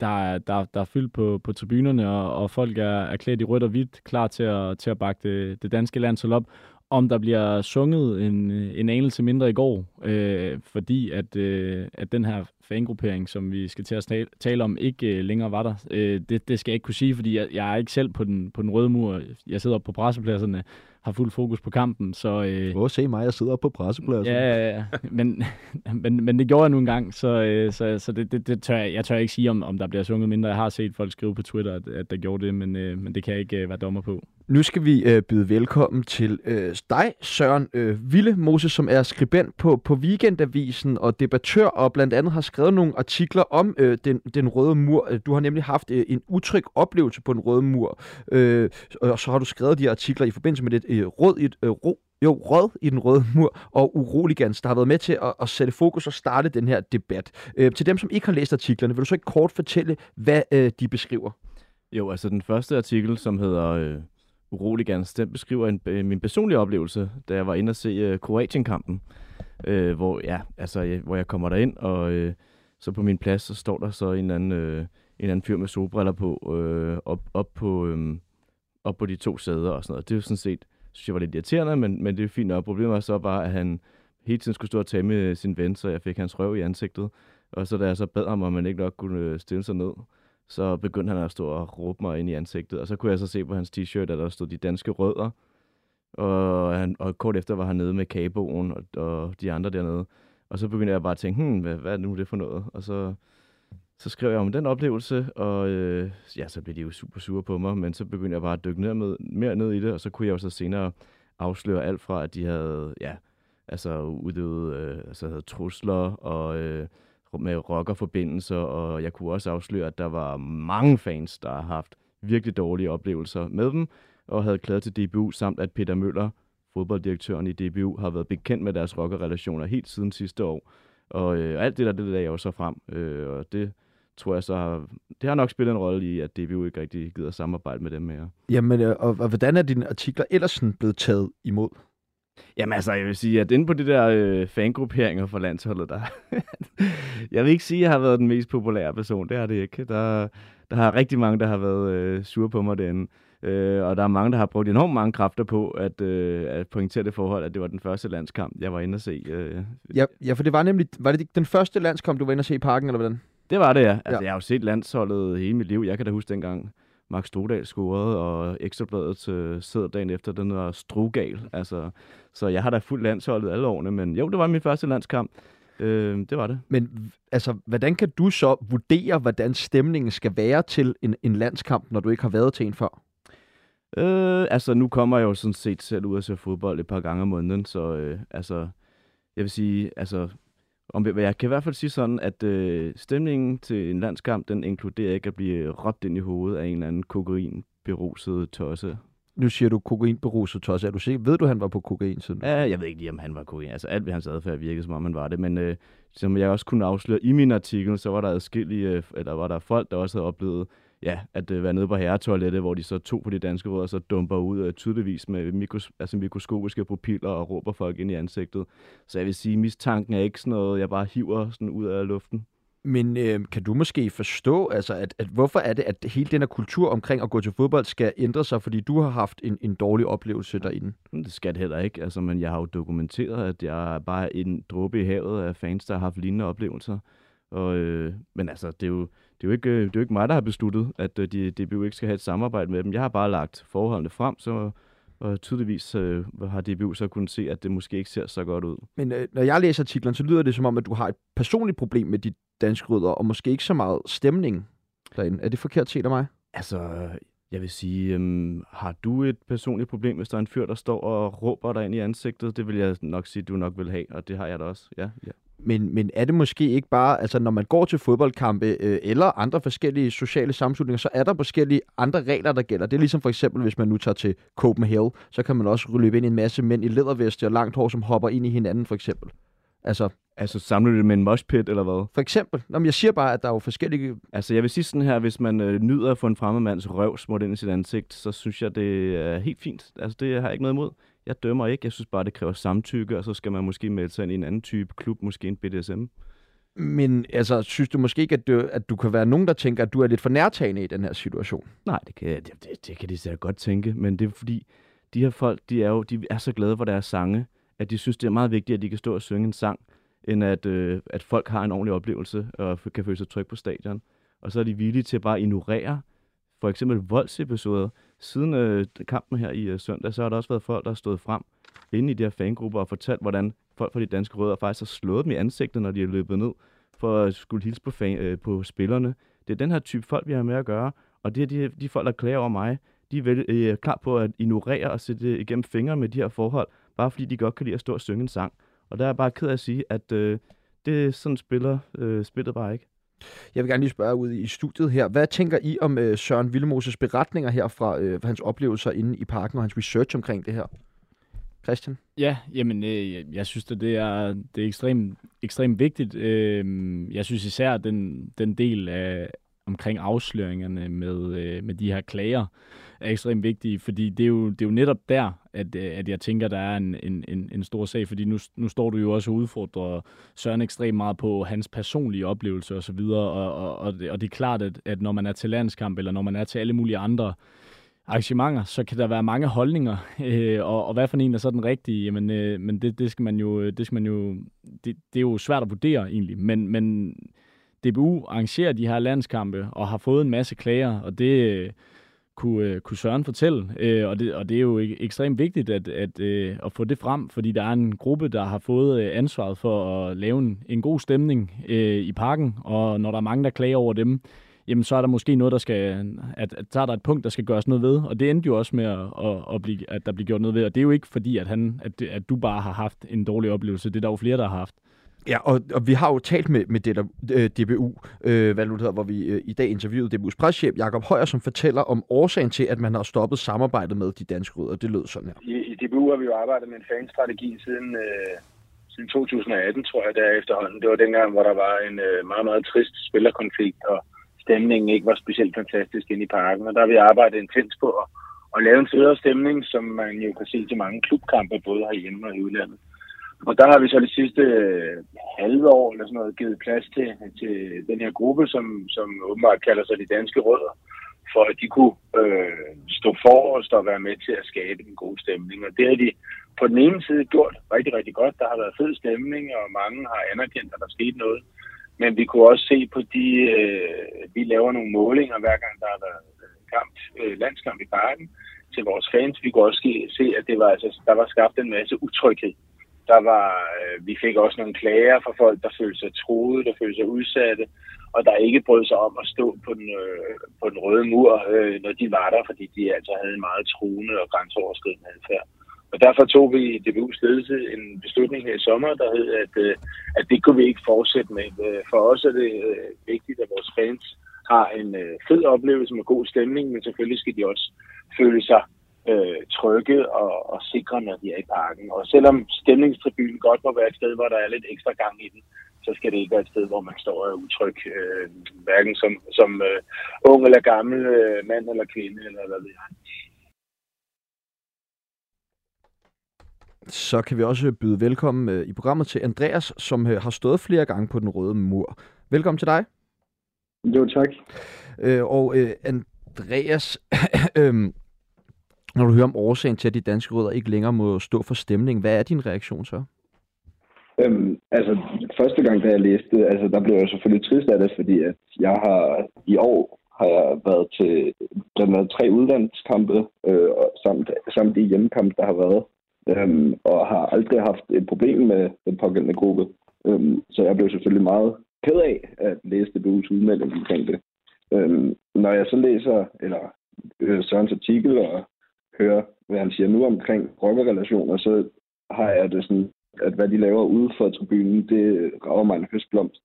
der er, der, der er fyldt på, på tribunerne, og, og folk er, er klædt i rødt og hvidt, klar til at, til at bakke det, det danske landshold op. Om der bliver sunget en, en anelse mindre i går, øh, fordi at, øh, at den her fangruppering, som vi skal til at tale, tale om, ikke øh, længere var der. Øh, det, det skal jeg ikke kunne sige, fordi jeg, jeg er ikke selv på den, på den røde mur. Jeg sidder på pressepladserne, har fuld fokus på kampen. Så, øh, at se mig, jeg sidder på pressepladsen. Ja, ja, ja. Men, (laughs) men, men det gjorde jeg nu engang, så, øh, så, så det, det, det tør jeg, jeg tør ikke sige, om, om der bliver sunget mindre. Jeg har set folk skrive på Twitter, at, at der gjorde det, men, øh, men det kan jeg ikke øh, være dommer på. Nu skal vi øh, byde velkommen til øh, dig, Søren øh, Ville Moses, som er skribent på, på Weekendavisen og debattør, og blandt andet har skrevet nogle artikler om øh, den, den røde mur. Du har nemlig haft øh, en utryg oplevelse på den røde mur, øh, og så har du skrevet de artikler i forbindelse med det øh, rød i øh, ro, jo, rød i den røde mur og uroligans, der har været med til at, at sætte fokus og starte den her debat. Øh, til dem, som ikke har læst artiklerne, vil du så ikke kort fortælle, hvad øh, de beskriver? Jo, altså den første artikel, som hedder øh, Uroligans, den beskriver en, øh, min personlige oplevelse, da jeg var inde og se øh, Kroatien-kampen, øh, hvor, ja, altså, jeg, hvor jeg kommer derind, og øh, så på min plads, så står der så en anden, øh, en anden fyr med solbriller på, øh, op, op på... Øh, op på de to sæder og sådan noget. Det er jo sådan set, synes jeg var lidt irriterende, men, men det er fint nok. Problemet var så bare, at han hele tiden skulle stå og tage med øh, sin ven, så jeg fik hans røv i ansigtet. Og så da jeg så bad ham, om man ikke nok kunne øh, stille sig ned, så begyndte han at stå og råbe mig ind i ansigtet. Og så kunne jeg så se på hans t-shirt, at der stod de danske rødder. Og, han, og kort efter var han nede med kaboen og, og de andre dernede. Og så begyndte jeg bare at tænke, hmm, hvad, hvad er det nu det for noget? Og så så skrev jeg om den oplevelse, og øh, ja, så blev de jo super sure på mig, men så begyndte jeg bare at dykke ned med, mere ned i det, og så kunne jeg jo så senere afsløre alt fra, at de havde, ja, altså udøvet, øh, altså havde trusler og øh, med rockerforbindelser, og jeg kunne også afsløre, at der var mange fans, der har haft virkelig dårlige oplevelser med dem, og havde klaget til DBU, samt at Peter Møller, fodbolddirektøren i DBU, har været bekendt med deres rockerrelationer helt siden sidste år. Og øh, alt det der, det lagde jeg jo så frem, øh, og det tror jeg så har, det har nok spillet en rolle i, at DBU ikke rigtig gider samarbejde med dem mere. Jamen, øh, og, og hvordan er dine artikler ellers sådan blevet taget imod? Jamen altså, jeg vil sige, at inde på de der øh, fangrupperinger for landsholdet, der... (laughs) jeg vil ikke sige, at jeg har været den mest populære person. Det har det ikke. Der, der har rigtig mange, der har været øh, sure på mig derinde. Øh, og der er mange, der har brugt enormt mange kræfter på at, øh, at pointere det forhold, at det var den første landskamp, jeg var inde at se. Øh. Ja, ja, for det var nemlig, var det den første landskamp, du var inde at se i parken, eller hvordan? Det var det, ja. Altså, ja. Jeg har jo set landsholdet hele mit liv. Jeg kan da huske dengang, Max Strodal scorede, og Ekstrabladet øh, sidder dagen efter, den var strugal. Altså, så jeg har da fuldt landsholdet alle årene, men jo, det var min første landskamp. Øh, det var det. Men altså, hvordan kan du så vurdere, hvordan stemningen skal være til en, en landskamp, når du ikke har været til en før? Øh, altså, nu kommer jeg jo sådan set selv ud og se fodbold et par gange om måneden, så øh, altså, jeg vil sige, altså, om, jeg kan i hvert fald sige sådan, at øh, stemningen til en landskamp, den inkluderer ikke at blive råbt ind i hovedet af en eller anden kokain beruset tosse. Nu siger du kokainberuset tosse. Er du sikker? Ved du, han var på kokain siden? Ja, jeg ved ikke lige, om han var kokain. Altså alt ved hans adfærd virkede, som om han var det. Men øh, som jeg også kunne afsløre i min artikel, så var der adskillige, øh, eller var der folk, der også havde oplevet ja, at øh, være nede på herretoilettet, hvor de så to på de danske rødder, så dumper ud øh, tydeligvis med mikros, altså mikroskopiske pupiller og råber folk ind i ansigtet. Så jeg vil sige, mistanken er ikke sådan noget, jeg bare hiver sådan ud af luften. Men øh, kan du måske forstå, altså, at, at hvorfor er det, at hele den her kultur omkring at gå til fodbold skal ændre sig, fordi du har haft en, en dårlig oplevelse derinde? Det skal det heller ikke, altså, men jeg har jo dokumenteret, at jeg er bare en dråbe i havet af fans, der har haft lignende oplevelser. Og, øh, men altså, det er, jo, det, er jo ikke, det er jo ikke mig, der har besluttet, at øh, de, DBU ikke skal have et samarbejde med dem. Jeg har bare lagt forholdene frem, så og tydeligvis øh, har DBU så kunnet se, at det måske ikke ser så godt ud. Men øh, når jeg læser artiklen, så lyder det som om, at du har et personligt problem med de danske rødder, og måske ikke så meget stemning derinde. Er det forkert set af mig? Altså, jeg vil sige, øhm, har du et personligt problem, hvis der er en fyr, der står og råber dig ind i ansigtet? Det vil jeg nok sige, du nok vil have, og det har jeg da også. Ja, ja. Men, men er det måske ikke bare, altså når man går til fodboldkampe øh, eller andre forskellige sociale sammenslutninger, så er der forskellige andre regler, der gælder. Det er ligesom for eksempel, hvis man nu tager til Copenhagen, så kan man også løbe ind i en masse mænd i læderveste og langt hår, som hopper ind i hinanden for eksempel. Altså, altså samler det med en moshpit, eller hvad? For eksempel. Nå, men jeg siger bare, at der er jo forskellige... Altså, jeg vil sige sådan her, hvis man øh, nyder at få en fremmed mands røv smurt ind i sit ansigt, så synes jeg, det er helt fint. Altså, det har jeg ikke noget imod. Jeg dømmer ikke. Jeg synes bare, det kræver samtykke, og så skal man måske melde sig ind i en anden type klub, måske en BDSM. Men altså, synes du måske ikke, at du, at du kan være nogen, der tænker, at du er lidt for nærtagende i den her situation? Nej, det kan, det, det, det kan de sikkert godt tænke, men det er fordi, de her folk, de er jo de er så glade for deres sange, at de synes, det er meget vigtigt, at de kan stå og synge en sang, end at, øh, at folk har en ordentlig oplevelse og kan føle sig tryg på stadion. Og så er de villige til bare at ignorere for eksempel voldsepisoder. Siden øh, kampen her i øh, søndag, så har der også været folk, der har stået frem inde i de her fangrupper og fortalt, hvordan folk fra de danske rødder faktisk har slået dem i ansigtet, når de er løbet ned for at skulle hilse på, fan, øh, på spillerne. Det er den her type folk, vi har med at gøre, og det er de, de folk, der klager over mig. De er vel, øh, klar på at ignorere og sætte igennem fingre med de her forhold, bare fordi de godt kan lide at stå og synge en sang. Og der er jeg bare ked af at sige, at øh, det sådan spiller øh, spillet bare ikke. Jeg vil gerne lige spørge ud i studiet her. Hvad tænker I om øh, Søren Villemoses beretninger her fra øh, hans oplevelser inde i parken og hans research omkring det her? Christian? Ja, jamen, øh, jeg synes, at det er, det er ekstremt, ekstremt vigtigt. Øh, jeg synes især, den, den del af, omkring afsløringerne med, øh, med de her klager er ekstremt vigtige, fordi det er jo, det er jo netop der, at, øh, at jeg tænker, der er en, en, en, en stor sag, fordi nu, nu står du jo også og udfordrer Søren ekstremt meget på hans personlige oplevelser osv., og, og, og, det, og det er klart, at, at når man er til landskamp, eller når man er til alle mulige andre arrangementer, så kan der være mange holdninger, (laughs) øh, og, og hvad for en er så den rigtige, jamen, øh, men det, det skal man jo, det skal man jo, det, det er jo svært at vurdere egentlig, men, men DBU arrangerer de her landskampe og har fået en masse klager, og det, øh, kunne, øh, kunne Søren fortælle. Øh, og, det, og det er jo ekstremt vigtigt at, at, øh, at få det frem, fordi der er en gruppe, der har fået øh, ansvaret for at lave en, en god stemning øh, i parken, og når der er mange, der klager over dem, jamen så er der måske noget, der skal, at, at der er der et punkt, der skal gøres noget ved, og det endte jo også med, at, at, at, blive, at der bliver gjort noget ved, og det er jo ikke fordi, at, han, at, at du bare har haft en dårlig oplevelse, det er der jo flere, der har haft. Ja, og, og vi har jo talt med, med det der, øh, DBU, øh, hvad nu hedder, hvor vi øh, i dag interviewede DBU's preschef Jakob Højer, som fortæller om årsagen til, at man har stoppet samarbejdet med de danske rødder. Det lød sådan her. I, i DBU har vi jo arbejdet med en fanstrategi siden, øh, siden 2018, tror jeg, der efterhånden. Det var dengang, hvor der var en øh, meget, meget trist spillerkonflikt, og stemningen ikke var specielt fantastisk inde i parken. Og der har vi arbejdet intens på at, at lave en federe stemning, som man jo kan se til mange klubkampe, både herhjemme og i udlandet. Og der har vi så det sidste øh, halve år eller sådan noget givet plads til, til den her gruppe, som, som åbenbart kalder sig de danske rødder, for at de kunne øh, stå forrest og være med til at skabe en god stemning. Og det har de på den ene side gjort rigtig, rigtig godt. Der har været fed stemning, og mange har anerkendt, at der er sket noget. Men vi kunne også se på de, øh, vi laver nogle målinger hver gang der har været øh, kamp, øh, landskamp i parken til vores fans. Vi kunne også se, at det var, altså, der var skabt en masse utryghed der var, øh, vi fik også nogle klager fra folk, der følte sig troede, der følte sig udsatte, og der ikke brød sig om at stå på den, øh, på den røde mur, øh, når de var der, fordi de altså havde en meget truende og grænseoverskridende adfærd. Og derfor tog vi i DBU's ledelse en beslutning her i sommer, der hed, at, øh, at det kunne vi ikke fortsætte med. Øh, for os er det øh, vigtigt, at vores fans har en øh, fed oplevelse med god stemning, men selvfølgelig skal de også føle sig øh, trygge og, og sikre, når de er i parken. Og selvom stemningstribunen godt må være et sted, hvor der er lidt ekstra gang i den, så skal det ikke være et sted, hvor man står og er utryg, øh, hverken som, som øh, ung eller gammel, øh, mand eller kvinde, eller hvad ved jeg. Så kan vi også byde velkommen øh, i programmet til Andreas, som øh, har stået flere gange på den røde mur. Velkommen til dig. Jo, tak. Øh, og øh, Andreas, (clears throat) øh, når du hører om årsagen til, at de danske rødder ikke længere må stå for stemning, hvad er din reaktion så? Øhm, altså, første gang, da jeg læste altså, der blev jeg selvfølgelig trist af det, fordi at jeg har i år har jeg været til blandt andet tre udlandskampe, øh, samt, samt de hjemmekampe, der har været, øhm, og har aldrig haft et problem med den pågældende gruppe. Øhm, så jeg blev selvfølgelig meget ked af at læse det BU's udmelding omkring det. Øhm, når jeg så læser, eller øh, Sørens artikel og høre, hvad han siger nu omkring rockerrelationer, så har jeg det sådan, at hvad de laver ude for tribunen, det rager mig en høstblomst,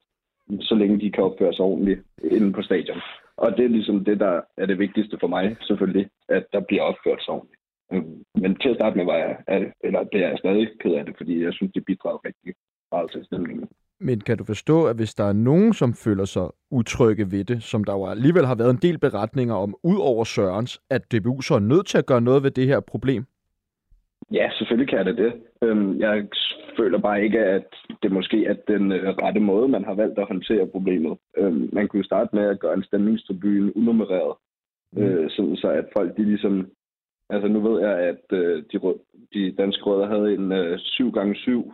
så længe de kan opføre sig ordentligt inde på stadion. Og det er ligesom det, der er det vigtigste for mig, selvfølgelig, at der bliver opført sig ordentligt. Øhm, men til at starte med var jeg, eller det er jeg stadig ked af det, fordi jeg synes, det bidrager rigtig meget til stemningen. Men kan du forstå, at hvis der er nogen, som føler sig utrygge ved det, som der jo alligevel har været en del beretninger om, ud over Sørens, at DBU så er nødt til at gøre noget ved det her problem? Ja, selvfølgelig kan det det. Øhm, jeg føler bare ikke, at det måske er den øh, rette måde, man har valgt at håndtere problemet. Øhm, man kunne starte med at gøre en stemningstribune unummereret, mm. øh, sådan så at folk de ligesom... Altså nu ved jeg, at øh, de, de danske rødder havde en 7x7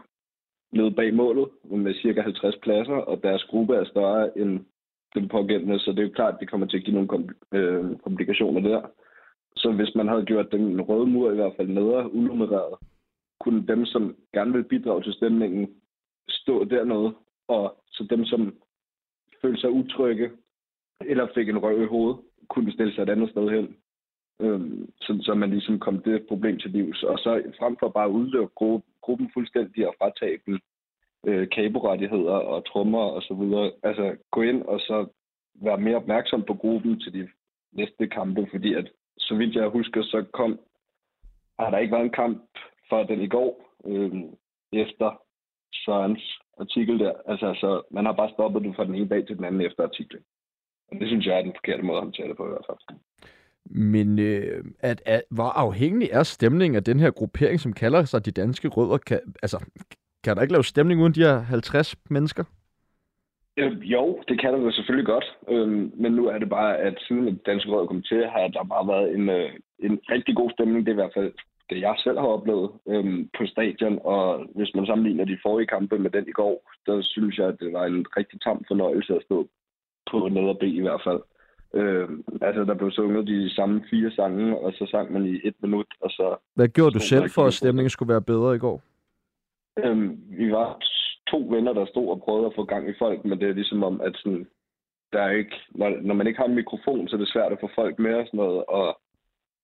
nede bag målet med cirka 50 pladser, og deres gruppe er større end den pågældende, så det er jo klart, at det kommer til at give nogle kompl- øh, komplikationer der. Så hvis man havde gjort den røde mur i hvert fald nedre, unummereret, kunne dem, som gerne vil bidrage til stemningen, stå dernede, og så dem, som følte sig utrygge, eller fik en røv i hovedet, kunne stille sig et andet sted hen. Øhm, så, så man ligesom kom det problem til livs. Og så frem for bare at udløbe gruppen fuldstændig og fratage dem øh, kaborettigheder og trommer og så videre. Altså gå ind og så være mere opmærksom på gruppen til de næste kampe, fordi at så vidt jeg husker, så kom har der ikke været en kamp for den i går øh, efter Sørens artikel der. Altså, så man har bare stoppet det fra den ene dag til den anden efter artiklen. Og det synes jeg er den forkerte måde at håndtere det på i hvert fald. Men øh, at, at, hvor afhængig er stemningen af den her gruppering, som kalder sig de danske rødder? Kan, altså, kan der ikke lave stemning uden de her 50 mennesker? Øh, jo, det kan der selvfølgelig godt. Øh, men nu er det bare, at siden de danske rødder kom til, har der bare været en, øh, en rigtig god stemning. Det er i hvert fald det, jeg selv har oplevet øh, på stadion. Og hvis man sammenligner de forrige kampe med den i går, så synes jeg, at det var en rigtig tam fornøjelse at stå på nederbe i hvert fald. Øh, altså, der blev sunget de samme fire sange, og så sang man i et minut, og så... Hvad gjorde du selv for, at stemningen skulle være bedre i går? Øhm, vi var to venner, der stod og prøvede at få gang i folk, men det er ligesom om, at sådan, der er ikke, når, når man ikke har en mikrofon, så er det svært at få folk med og sådan noget. Og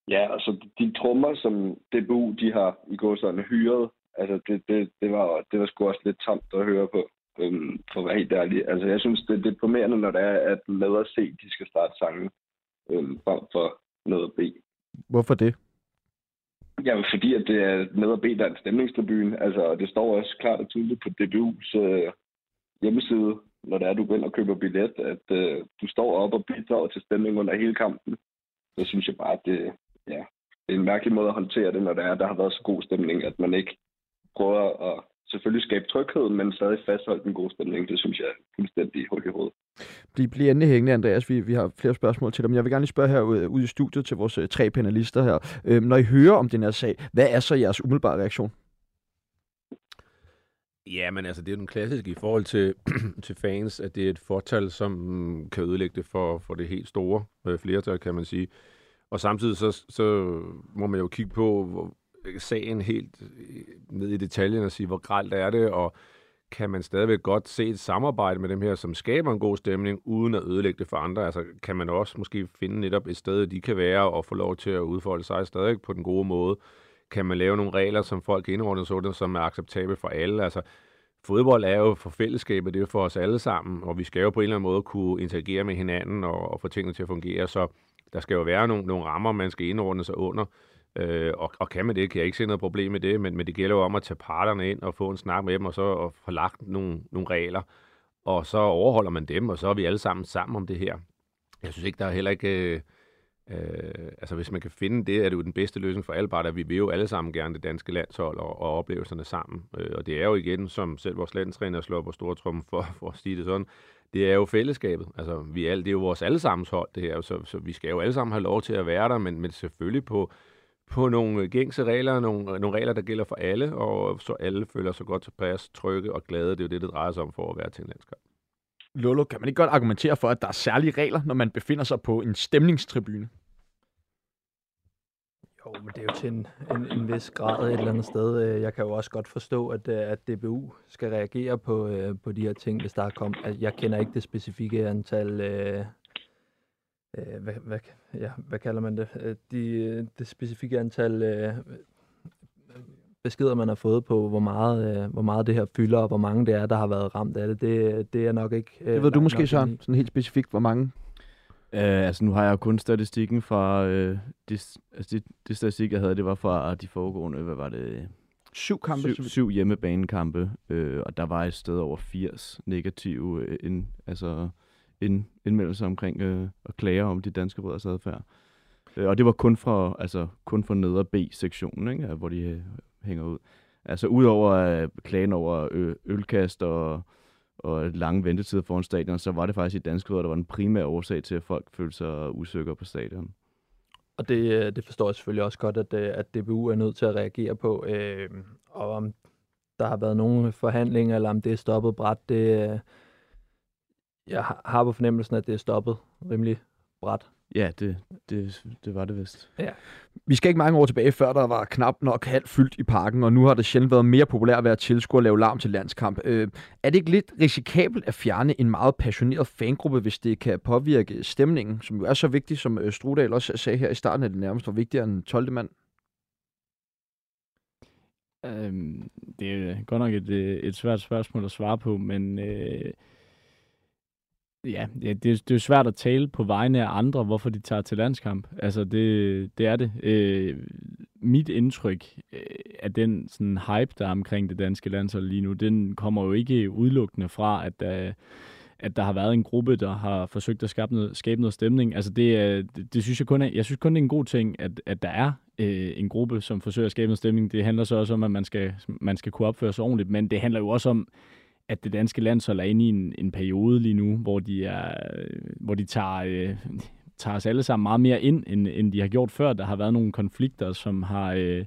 ja, altså de trommer, som DBU de har i går sådan hyret, altså det, det, det, var, det var sgu også lidt tamt at høre på, øhm, for at være helt ærlig. Altså jeg synes, det er deprimerende, når det er, at at se, de skal starte sangen øhm, frem for noget bede. Hvorfor det? Ja, fordi at det er med at bede, der er en stemningstribune. Altså, og det står også klart og tydeligt på DBU's øh, hjemmeside, når det er, du går ind og køber billet, at øh, du står op og bidrager til stemning under hele kampen. Så synes jeg bare, at det, ja, det er en mærkelig måde at håndtere det, når det er, der har været så god stemning, at man ikke prøver at selvfølgelig skabe tryghed, men stadig fastholde den gode stemning. Det synes jeg er fuldstændig hul i hovedet. Bliv, bliv endelig hængende, Andreas. Vi, vi har flere spørgsmål til dig. Men jeg vil gerne lige spørge her ud, i studiet til vores øh, tre panelister her. Øhm, når I hører om den her sag, hvad er så jeres umiddelbare reaktion? Ja, men altså, det er jo den klassiske i forhold til, (clears throat) til fans, at det er et fortal, som kan ødelægge det for, for det helt store øh, flertal, kan man sige. Og samtidig så, så må man jo kigge på hvor, Øh, sagen helt øh, ned i detaljen og sige, hvor gralt er det, og kan man stadigvæk godt se et samarbejde med dem her, som skaber en god stemning, uden at ødelægge det for andre? Altså, kan man også måske finde netop et sted, de kan være og få lov til at udfolde sig stadig på den gode måde? Kan man lave nogle regler, som folk indordner sådan, som er acceptable for alle? Altså, fodbold er jo for fællesskabet, det er jo for os alle sammen, og vi skal jo på en eller anden måde kunne interagere med hinanden og, og få tingene til at fungere, så der skal jo være nogle, nogle rammer, man skal indordne sig under. Øh, og, og kan man det, kan jeg ikke se noget problem med det, men, men det gælder jo om at tage parterne ind og få en snak med dem, og så og få lagt nogle, nogle regler, og så overholder man dem, og så er vi alle sammen sammen om det her. Jeg synes ikke, der er heller ikke... Øh, øh, altså hvis man kan finde det, er det jo den bedste løsning for alle parter. Vi vil jo alle sammen gerne det danske landshold og, og oplevelserne sammen. Øh, og det er jo igen, som selv vores landstræner slår på store trum for, for at sige det sådan, det er jo fællesskabet. Altså, vi er, det er jo vores allesammens hold, det her. Så, så vi skal jo alle sammen have lov til at være der, men, men selvfølgelig på, på nogle gængse regler, nogle, nogle regler, der gælder for alle, og så alle føler sig godt tilpas, trygge og glade. Det er jo det, det drejer sig om for at være til en landskamp. Lolo, kan man ikke godt argumentere for, at der er særlige regler, når man befinder sig på en stemningstribune? Jo, men det er jo til en, en, en vis grad et eller andet sted. Øh, Jeg kan jo også godt forstå, at, øh, at DBU skal reagere på, øh, på de her ting, hvis der er kommet. Jeg kender ikke det specifikke antal... Øh, hvad, hvad, ja, hvad kalder man det? Øh, De, det specifikke antal øh, beskeder, man har fået på, hvor meget, øh, hvor meget det her fylder, og hvor mange det er, der har været ramt af det. Det, det er nok ikke... Øh, Det ved du måske, Søren, sådan helt specifikt, hvor mange. Øh, altså nu har jeg jo kun statistikken fra, øh, det, altså det, det statistik, jeg havde, det var fra de foregående, hvad var det, Syv kampe. syv, syv hjemmebanekampe, øh, og der var et sted over 80 negative øh, ind, altså ind, indmeldelser omkring øh, og klager om de danske brødres adfærd. Øh, og det var kun fra, altså, kun fra neder B-sektionen, ikke? hvor de øh, hænger ud. Altså udover øh, klagen over ø- ølkast og, og lange ventetider foran stadion, så var det faktisk i danske rødder, der var den primære årsag til, at folk følte sig usikre på stadion. Og det, øh, det forstår jeg selvfølgelig også godt, at, øh, at DBU er nødt til at reagere på. Øh, og om der har været nogle forhandlinger, eller om det er stoppet bræt, det, jeg har- på fornemmelsen, at det er stoppet rimelig bræt. Ja, det, det, det var det vist. Vi skal ikke mange år tilbage, før der var knap nok halvt fyldt i parken, og nu har det sjældent været mere populært at være tilskuer og lave larm til landskamp. Øh, er det ikke lidt risikabelt at fjerne en meget passioneret fangruppe, hvis det kan påvirke stemningen, som jo er så vigtig, som øh, Strudal også sagde her i starten, at det nærmest var vigtigere end 12. mand? Øhm, det er godt nok et, øh, et svært spørgsmål at svare på, men øh, ja, ja det, det er jo svært at tale på vegne af andre, hvorfor de tager til landskamp. Altså, det, det er det. Øh, mit indtryk øh, af den sådan, hype, der er omkring det danske landshold lige nu, den kommer jo ikke udelukkende fra, at der, at der har været en gruppe, der har forsøgt at skabe noget, skabe noget stemning. Altså det, det, det synes jeg kun er, jeg synes kun, det er en god ting, at, at der er øh, en gruppe, som forsøger at skabe noget stemning. Det handler så også om, at man skal, man skal kunne opføre sig ordentligt, men det handler jo også om, at det danske landshold er inde i en, en periode lige nu, hvor de, er, hvor de tager, øh, tager os alle sammen meget mere ind, end, end de har gjort før. Der har været nogle konflikter, som har, øh,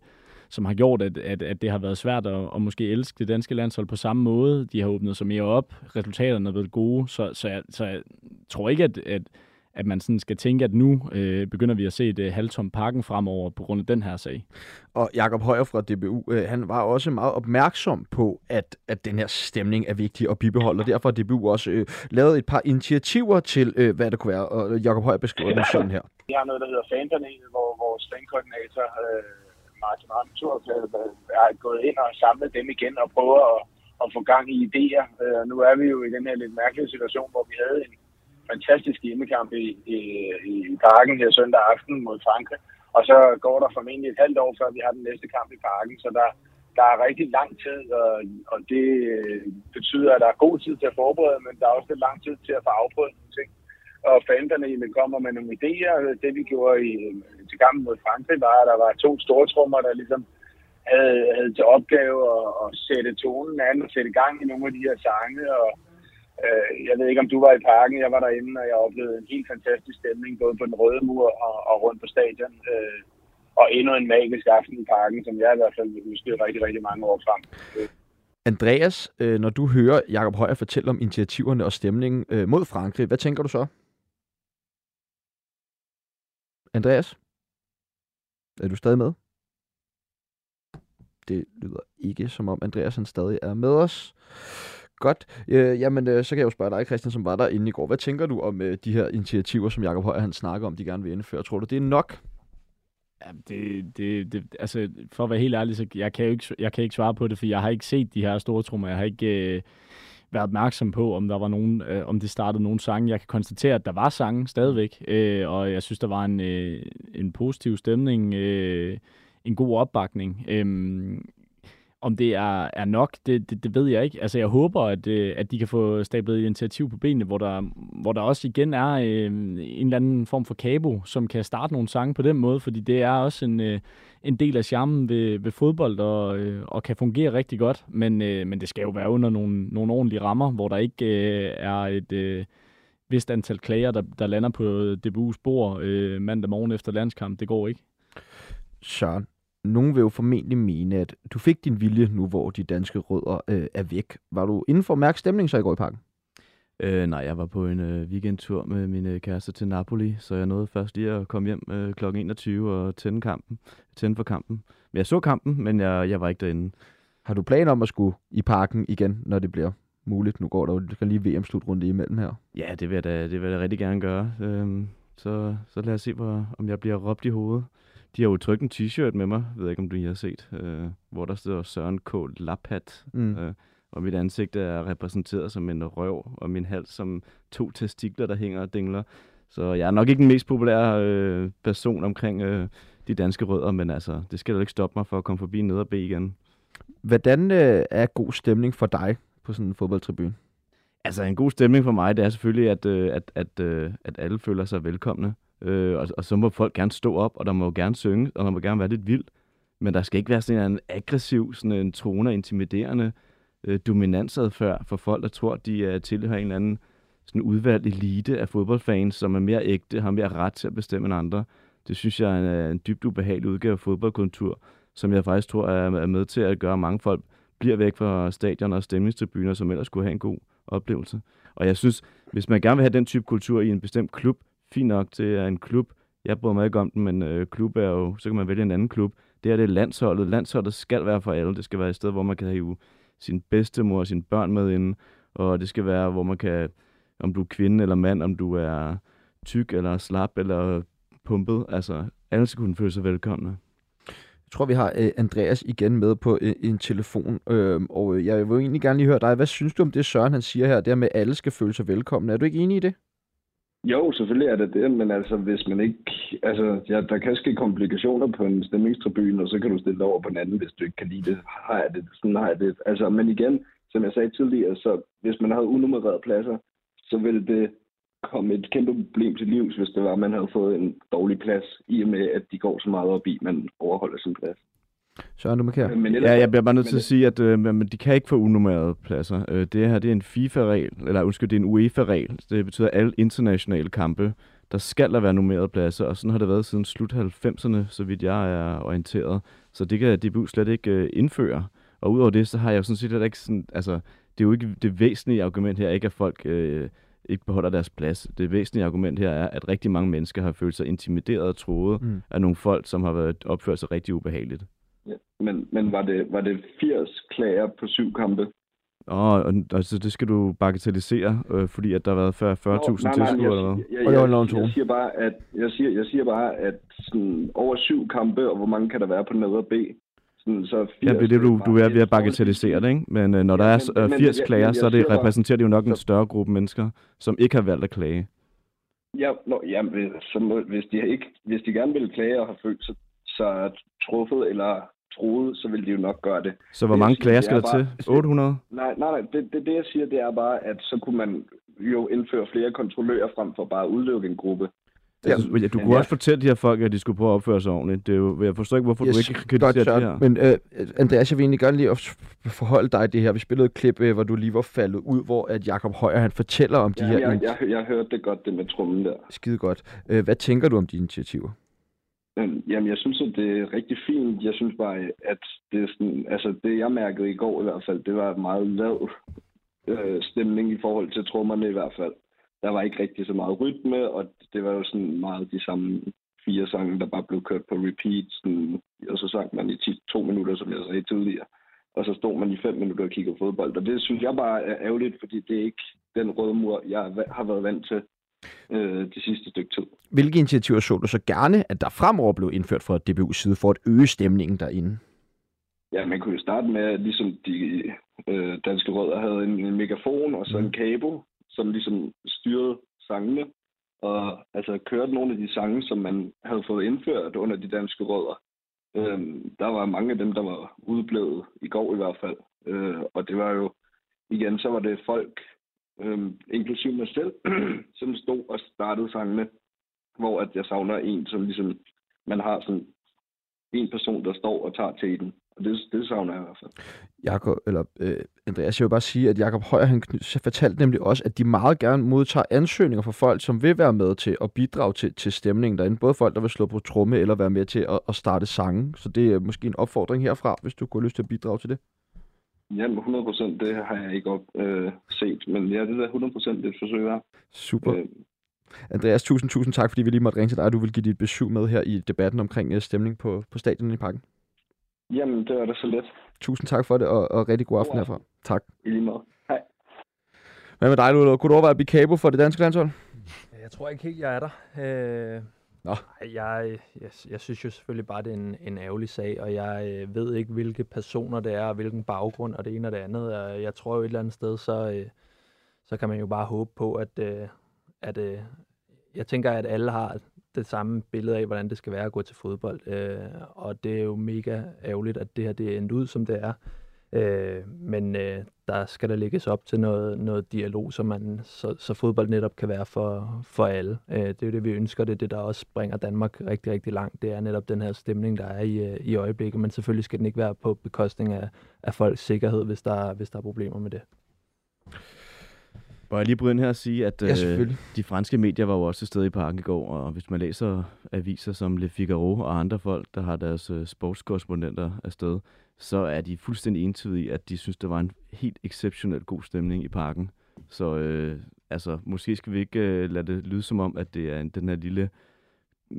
som har gjort, at, at, at det har været svært at, at måske elske det danske landshold på samme måde. De har åbnet sig mere op, resultaterne er blevet gode, så, så, jeg, så jeg tror ikke, at, at, at man sådan skal tænke, at nu øh, begynder vi at se et øh, halvtom pakken fremover på grund af den her sag. Og Jakob Højer fra DBU, øh, han var også meget opmærksom på, at, at den her stemning er vigtig at bibeholde, og derfor har DBU også øh, lavet et par initiativer til, øh, hvad det kunne være. Og Jakob Højer beskriver det sådan her. Vi har noget, der hedder fanpanelet, hvor vores fankoordinator, øh, Martin Ramtur, øh, er gået ind og samlet dem igen og prøver at, at få gang i idéer. Øh, nu er vi jo i den her lidt mærkelige situation, hvor vi havde en fantastisk hjemmekamp i, i, i parken her søndag aften mod Frankrig. Og så går der formentlig et halvt år, før vi har den næste kamp i parken. Så der, der er rigtig lang tid, og, og det øh, betyder, at der er god tid til at forberede, men der er også lidt lang tid til at få afprøvet nogle ting. Og fanderne kommer med nogle idéer. Det vi gjorde i, til kampen mod Frankrig var, at der var to store trommer, der ligesom havde, havde til opgave at, at sætte tonen an og sætte gang i nogle af de her sange. Og, øh, jeg ved ikke, om du var i parken. Jeg var derinde, og jeg oplevede en helt fantastisk stemning, både på den røde mur og, og rundt på stadion. Øh, og endnu en magisk aften i parken, som jeg i hvert fald vil huske rigtig, rigtig mange år frem. Andreas, øh, når du hører Jakob Højer fortælle om initiativerne og stemningen øh, mod Frankrig, hvad tænker du så? Andreas? Er du stadig med? Det lyder ikke som om Andreas han stadig er med os. Godt. Øh, jamen, øh, så kan jeg jo spørge dig, Christian, som var der inde i går. Hvad tænker du om øh, de her initiativer, som Jacob Højer han snakker om, de gerne vil indføre? Tror du, det er nok? Ja, det, det, det, altså, for at være helt ærlig, så jeg kan, jo ikke, jeg kan ikke svare på det, for jeg har ikke set de her store trommer. Jeg har ikke... Øh, været opmærksom på, om der var nogen, øh, om det startede nogen sange. Jeg kan konstatere, at der var sange stadigvæk, øh, og jeg synes, der var en, øh, en positiv stemning, øh, en god opbakning. Øh, om det er, er nok, det, det, det ved jeg ikke. Altså, jeg håber, at, øh, at de kan få stablet et initiativ på benene, hvor der, hvor der også igen er øh, en eller anden form for kabo, som kan starte nogle sange på den måde, fordi det er også en, øh, en del af charmen ved, ved fodbold og, øh, og kan fungere rigtig godt. Men, øh, men det skal jo være under nogle, nogle ordentlige rammer, hvor der ikke øh, er et øh, vist antal klager, der, der lander på øh, DBU's bord øh, mandag morgen efter landskamp. Det går ikke. Søren, nogen vil jo formentlig mene, at du fik din vilje nu, hvor de danske rødder øh, er væk. Var du inden for mærke stemning så i går i parken? Øh, nej, jeg var på en øh, weekendtur med min øh, kæreste til Napoli, så jeg nåede først lige at komme hjem øh, kl. 21 og tænde, kampen, tænde for kampen. Men jeg så kampen, men jeg, jeg var ikke derinde. Har du planer om at skulle i parken igen, når det bliver muligt? Nu går der jo lige VM-slutrunde imellem her. Ja, det vil jeg da, det vil jeg da rigtig gerne gøre. Øhm, så, så lad os se, hvor, om jeg bliver råbt i hovedet. De har jo trykt en t-shirt med mig, jeg ved ikke, om du har set, øh, hvor der står Søren K. Laphat. Mm. Øh, og mit ansigt er repræsenteret som en røv, og min hals som to testikler, der hænger og dingler. Så jeg er nok ikke den mest populære øh, person omkring øh, de danske rødder, men altså, det skal da ikke stoppe mig for at komme forbi ned og bede igen. Hvordan øh, er god stemning for dig på sådan en fodboldtribune? Altså, en god stemning for mig, det er selvfølgelig, at, øh, at, at, øh, at alle føler sig velkomne. Øh, og, og så må folk gerne stå op, og der må gerne synge, og der må gerne være lidt vildt. Men der skal ikke være sådan en aggressiv, sådan en tone, intimiderende øh, dominansadfærd for folk, der tror, de er tilhører en eller anden sådan udvalgt elite af fodboldfans, som er mere ægte, har mere ret til at bestemme end andre. Det synes jeg er en, øh, en dybt ubehagelig udgave af fodboldkultur, som jeg faktisk tror er, er med til at gøre, at mange folk bliver væk fra stadion og stemningstribuner, som ellers skulle have en god oplevelse. Og jeg synes, hvis man gerne vil have den type kultur i en bestemt klub, fint nok til at en klub, jeg bryder mig ikke om den, men øh, klub er jo, så kan man vælge en anden klub. Det er det landsholdet. Landsholdet skal være for alle. Det skal være et sted, hvor man kan have sin bedstemor og sine børn med inden, og det skal være, hvor man kan, om du er kvinde eller mand, om du er tyk eller slap eller pumpet, altså alle skal kunne føle sig velkomne. Jeg tror, vi har øh, Andreas igen med på øh, en telefon, øhm, øh, og jeg vil egentlig gerne lige høre dig. Hvad synes du om det, Søren han siger her, der med, at alle skal føle sig velkomne? Er du ikke enig i det? Jo, selvfølgelig er det det, men altså hvis man ikke... Altså, ja, der kan ske komplikationer på en stemningstribune, og så kan du stille over på en anden, hvis du ikke kan lide det. Har jeg det? Sådan har jeg det. Altså, men igen, som jeg sagde tidligere, så hvis man havde unummererede pladser, så ville det komme et kæmpe problem til livs, hvis det var, at man havde fået en dårlig plads, i og med, at de går så meget op i, man overholder sin plads. Søren, du markerer. Men ja, jeg bliver bare nødt til at sige, at øh, men de kan ikke få unummerede pladser. Øh, det her det er en FIFA-regel, eller undskyld, det er en UEFA-regel. Det betyder, at alle internationale kampe, der skal der være nummerede pladser, og sådan har det været siden slut 90'erne, så vidt jeg er orienteret. Så det kan DBU slet ikke øh, indføre. Og udover det, så har jeg jo sådan set ikke sådan, altså, det er jo ikke det væsentlige argument her, ikke at folk øh, ikke beholder deres plads. Det væsentlige argument her er, at rigtig mange mennesker har følt sig intimideret og troet mm. af nogle folk, som har været opført sig rigtig ubehageligt. Men, men var, det, var det 80 klager på syv kampe? Og, og altså, det skal du bagatellisere, øh, fordi at der har været 40 40.000 Nå, nej, nej, tilskuere eller hvad? jeg, jeg, Og det var jeg, en jeg, jeg, siger bare, at, jeg, siger, jeg siger bare, at sådan, over syv kampe, og hvor mange kan der være på nedre B? Sådan, så 80, Ja, det er det, du, du er ved at bagatellisere det, ikke? Men øh, når der Ja, er men- øh, men 80 jeg- klager, jeg så er det, repræsenterer det jo nok en større gruppe mennesker, som ikke har valgt at klage. Ja, nå, ja hvis, så må, hvis, de ikke, hvis de gerne vil klage og har følt sig, sig truffet eller troet, så vil de jo nok gøre det. Så hvor Det, mange siger, klager skal er der bare- til? 800? Nej, nej, nej. Det, det, det, jeg siger, det er bare, at så kunne man jo indføre flere kontrollører frem for bare at udelukke en gruppe. Ja, altså, ja, du kunne ja. også fortælle de her folk, at de skulle prøve at opføre sig ordentligt. Det er jo, jeg forstår ikke, hvorfor Yes, du ikke kritiserer det her. Men øh, Andreas, jeg vil egentlig gerne lige at forholde dig det her. Vi spillede et klip, øh, hvor du lige var faldet ud, hvor at Jakob Højer han fortæller om de Ja, her jeg, jeg, jeg hørte det godt, det med trummen der. skide godt. Øh, hvad tænker du om de initiativer? Jamen, jeg synes, at det er rigtig fint. Jeg synes bare, at det er sådan, altså det, jeg mærkede i går i hvert fald, det var meget lav øh, stemning i forhold til trommerne i hvert fald. Der var ikke rigtig så meget rytme, og det var jo sådan meget de samme fire sange, der bare blev kørt på repeat, sådan, og så sang man i 10, to minutter, som jeg sagde tidligere. Og så stod man i fem minutter og kiggede fodbold. Og det synes jeg bare er ærgerligt, fordi det er ikke den røde mur, jeg har været vant til øh, de sidste stykke tid. Hvilke initiativer så du så gerne, at der fremover blev indført fra DBU's side for at øge stemningen derinde? Ja, man kunne jo starte med, at ligesom de øh, danske rødder havde en, en megafon og så en kabo, som ligesom styrede sangene. Og altså kørte nogle af de sange, som man havde fået indført under de danske rødder. Øhm, der var mange af dem, der var udblevet i går i hvert fald. Øh, og det var jo, igen, så var det folk, øh, inklusive mig selv, (clears throat) som stod og startede sangene. Hvor at jeg savner en, som ligesom, man har sådan en person, der står og tager til den. Og det, det savner jeg i hvert fald. Jakob, eller øh, Andreas, jeg vil bare sige, at Jakob Højer han fortalte nemlig også, at de meget gerne modtager ansøgninger fra folk, som vil være med til at bidrage til, til stemningen derinde. Både folk, der vil slå på tromme eller være med til at, at starte sange. Så det er måske en opfordring herfra, hvis du kunne have lyst til at bidrage til det. Jamen, 100 procent, det har jeg ikke op, øh, set. Men ja, det er 100 procent et forsøg her. Super. Øh, Andreas, tusind, tusind tak, fordi vi lige måtte ringe til dig, og du vil give dit besøg med her i debatten omkring øh, stemning på, på stadion i parken. jamen, det var da så let. Tusind tak for det, og, og rigtig god aften herfra. Tak. I lige måde. Hej. Hvad med dig, Lulu? Kunne du overveje at blive kabo for det danske landshold? Jeg tror ikke helt, jeg er der. Øh, Nå. Jeg, jeg, jeg synes jo selvfølgelig bare, det er en, en ærgerlig sag, og jeg øh, ved ikke, hvilke personer det er, og hvilken baggrund, og det ene og det andet. Og jeg tror jo et eller andet sted, så, øh, så kan man jo bare håbe på, at, øh, at øh, jeg tænker, at alle har det samme billede af, hvordan det skal være at gå til fodbold. Øh, og det er jo mega ærgerligt, at det her det er endt ud, som det er. Øh, men øh, der skal der lægges op til noget, noget dialog, så, man, så, så fodbold netop kan være for, for alle. Øh, det er jo det, vi ønsker. Det er det, der også bringer Danmark rigtig, rigtig langt. Det er netop den her stemning, der er i, øh, i øjeblikket. Men selvfølgelig skal den ikke være på bekostning af, af folks sikkerhed, hvis der, hvis der er problemer med det. Må jeg lige bryde ind her og sige, at Ja, øh, de franske medier var jo også til stede i parken i går, og hvis man læser aviser som Le Figaro og andre folk, der har deres øh, sportskorrespondenter afsted, så er de fuldstændig entydige, at de synes, der var en helt exceptionelt god stemning i parken. Så øh, altså, måske skal vi ikke øh, lade det lyde som om, at det er en, den her lille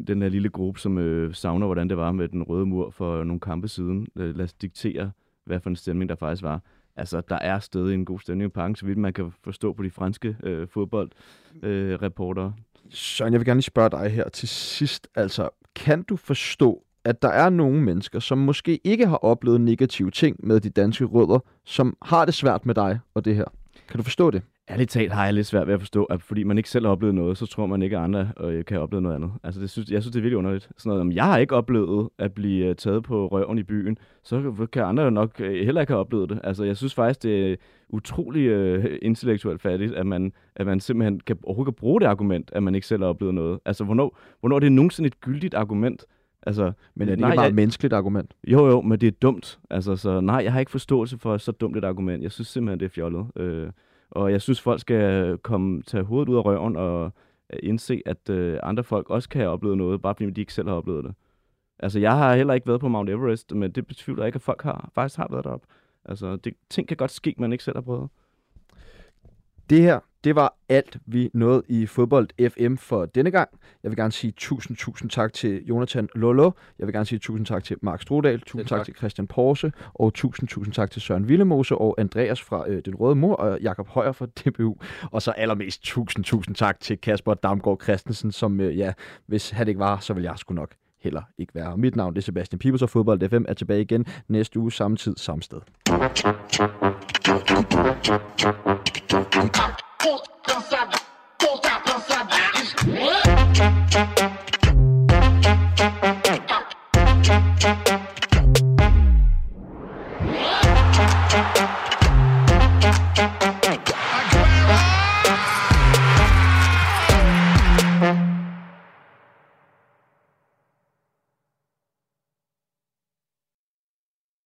den her lille gruppe, som øh, savner, hvordan det var med den røde mur for nogle kampe siden. Øh, lad os diktere, hvad for en stemning der faktisk var. Altså, der er stadig en god stemning i parken, så vidt man kan forstå på de franske øh, fodboldreportere. Øh, reportere. Søren, jeg vil gerne lige spørge dig her til sidst. Altså, kan du forstå, at der er nogle mennesker, som måske ikke har oplevet negative ting med de danske rødder, som har det svært med dig og det her? Kan du forstå det? Ærligt talt har jeg lidt svært ved at forstå, at fordi man ikke selv har oplevet noget, så tror man ikke, at andre øh, kan opleve noget andet. Altså, det synes, jeg synes, det er virkelig underligt. Sådan noget, om jeg har ikke oplevet at blive øh, taget på røven i byen, så kan andre jo nok øh, heller ikke have oplevet det. Altså, jeg synes faktisk, det er utrolig øh, intellektuelt fattigt, at man, at man simpelthen kan, overhovedet kan bruge det argument, at man ikke selv har oplevet noget. Altså, hvornår, hvornår er det nogensinde et gyldigt argument? Altså, Men er det nej, ikke bare jeg- et menneskeligt argument? Jo, jo, men det er dumt. Altså, så nej, jeg har ikke forståelse for så dumt et argument. Jeg synes simpelthen, det er fjollet. Øh, og jeg synes, folk skal komme, tage hovedet ud af røven og øh, indse, at øh, andre folk også kan have oplevet noget, bare fordi de ikke selv har oplevet det. Altså, jeg har heller ikke været på Mount Everest, men det jeg ikke, at folk har, faktisk har været deroppe. Altså, det, ting kan godt ske, man ikke selv har prøvet. Det her, Det var alt, vi nåede i Fodbold FM for denne gang. Jeg vil gerne sige tusind, tusind tak til Jonathan Lolo. Jeg vil gerne sige tusind tak til Mark Strodal. Tusind tak. tak til Christian Porse. Og tusind, tusind tak til Søren Villemose og Andreas fra øh, Den Røde Mor og Jakob Højer fra DBU. Og så allermest tusind, tusind tak til Kasper Damgaard Christensen, som, øh, ja, hvis han ikke var, så vil jeg sgu nok heller ikke være. Mit navn er Sebastian Pibels, og Fodbold FM er tilbage igen næste uge, samme tid, samme sted. Cansada, volta.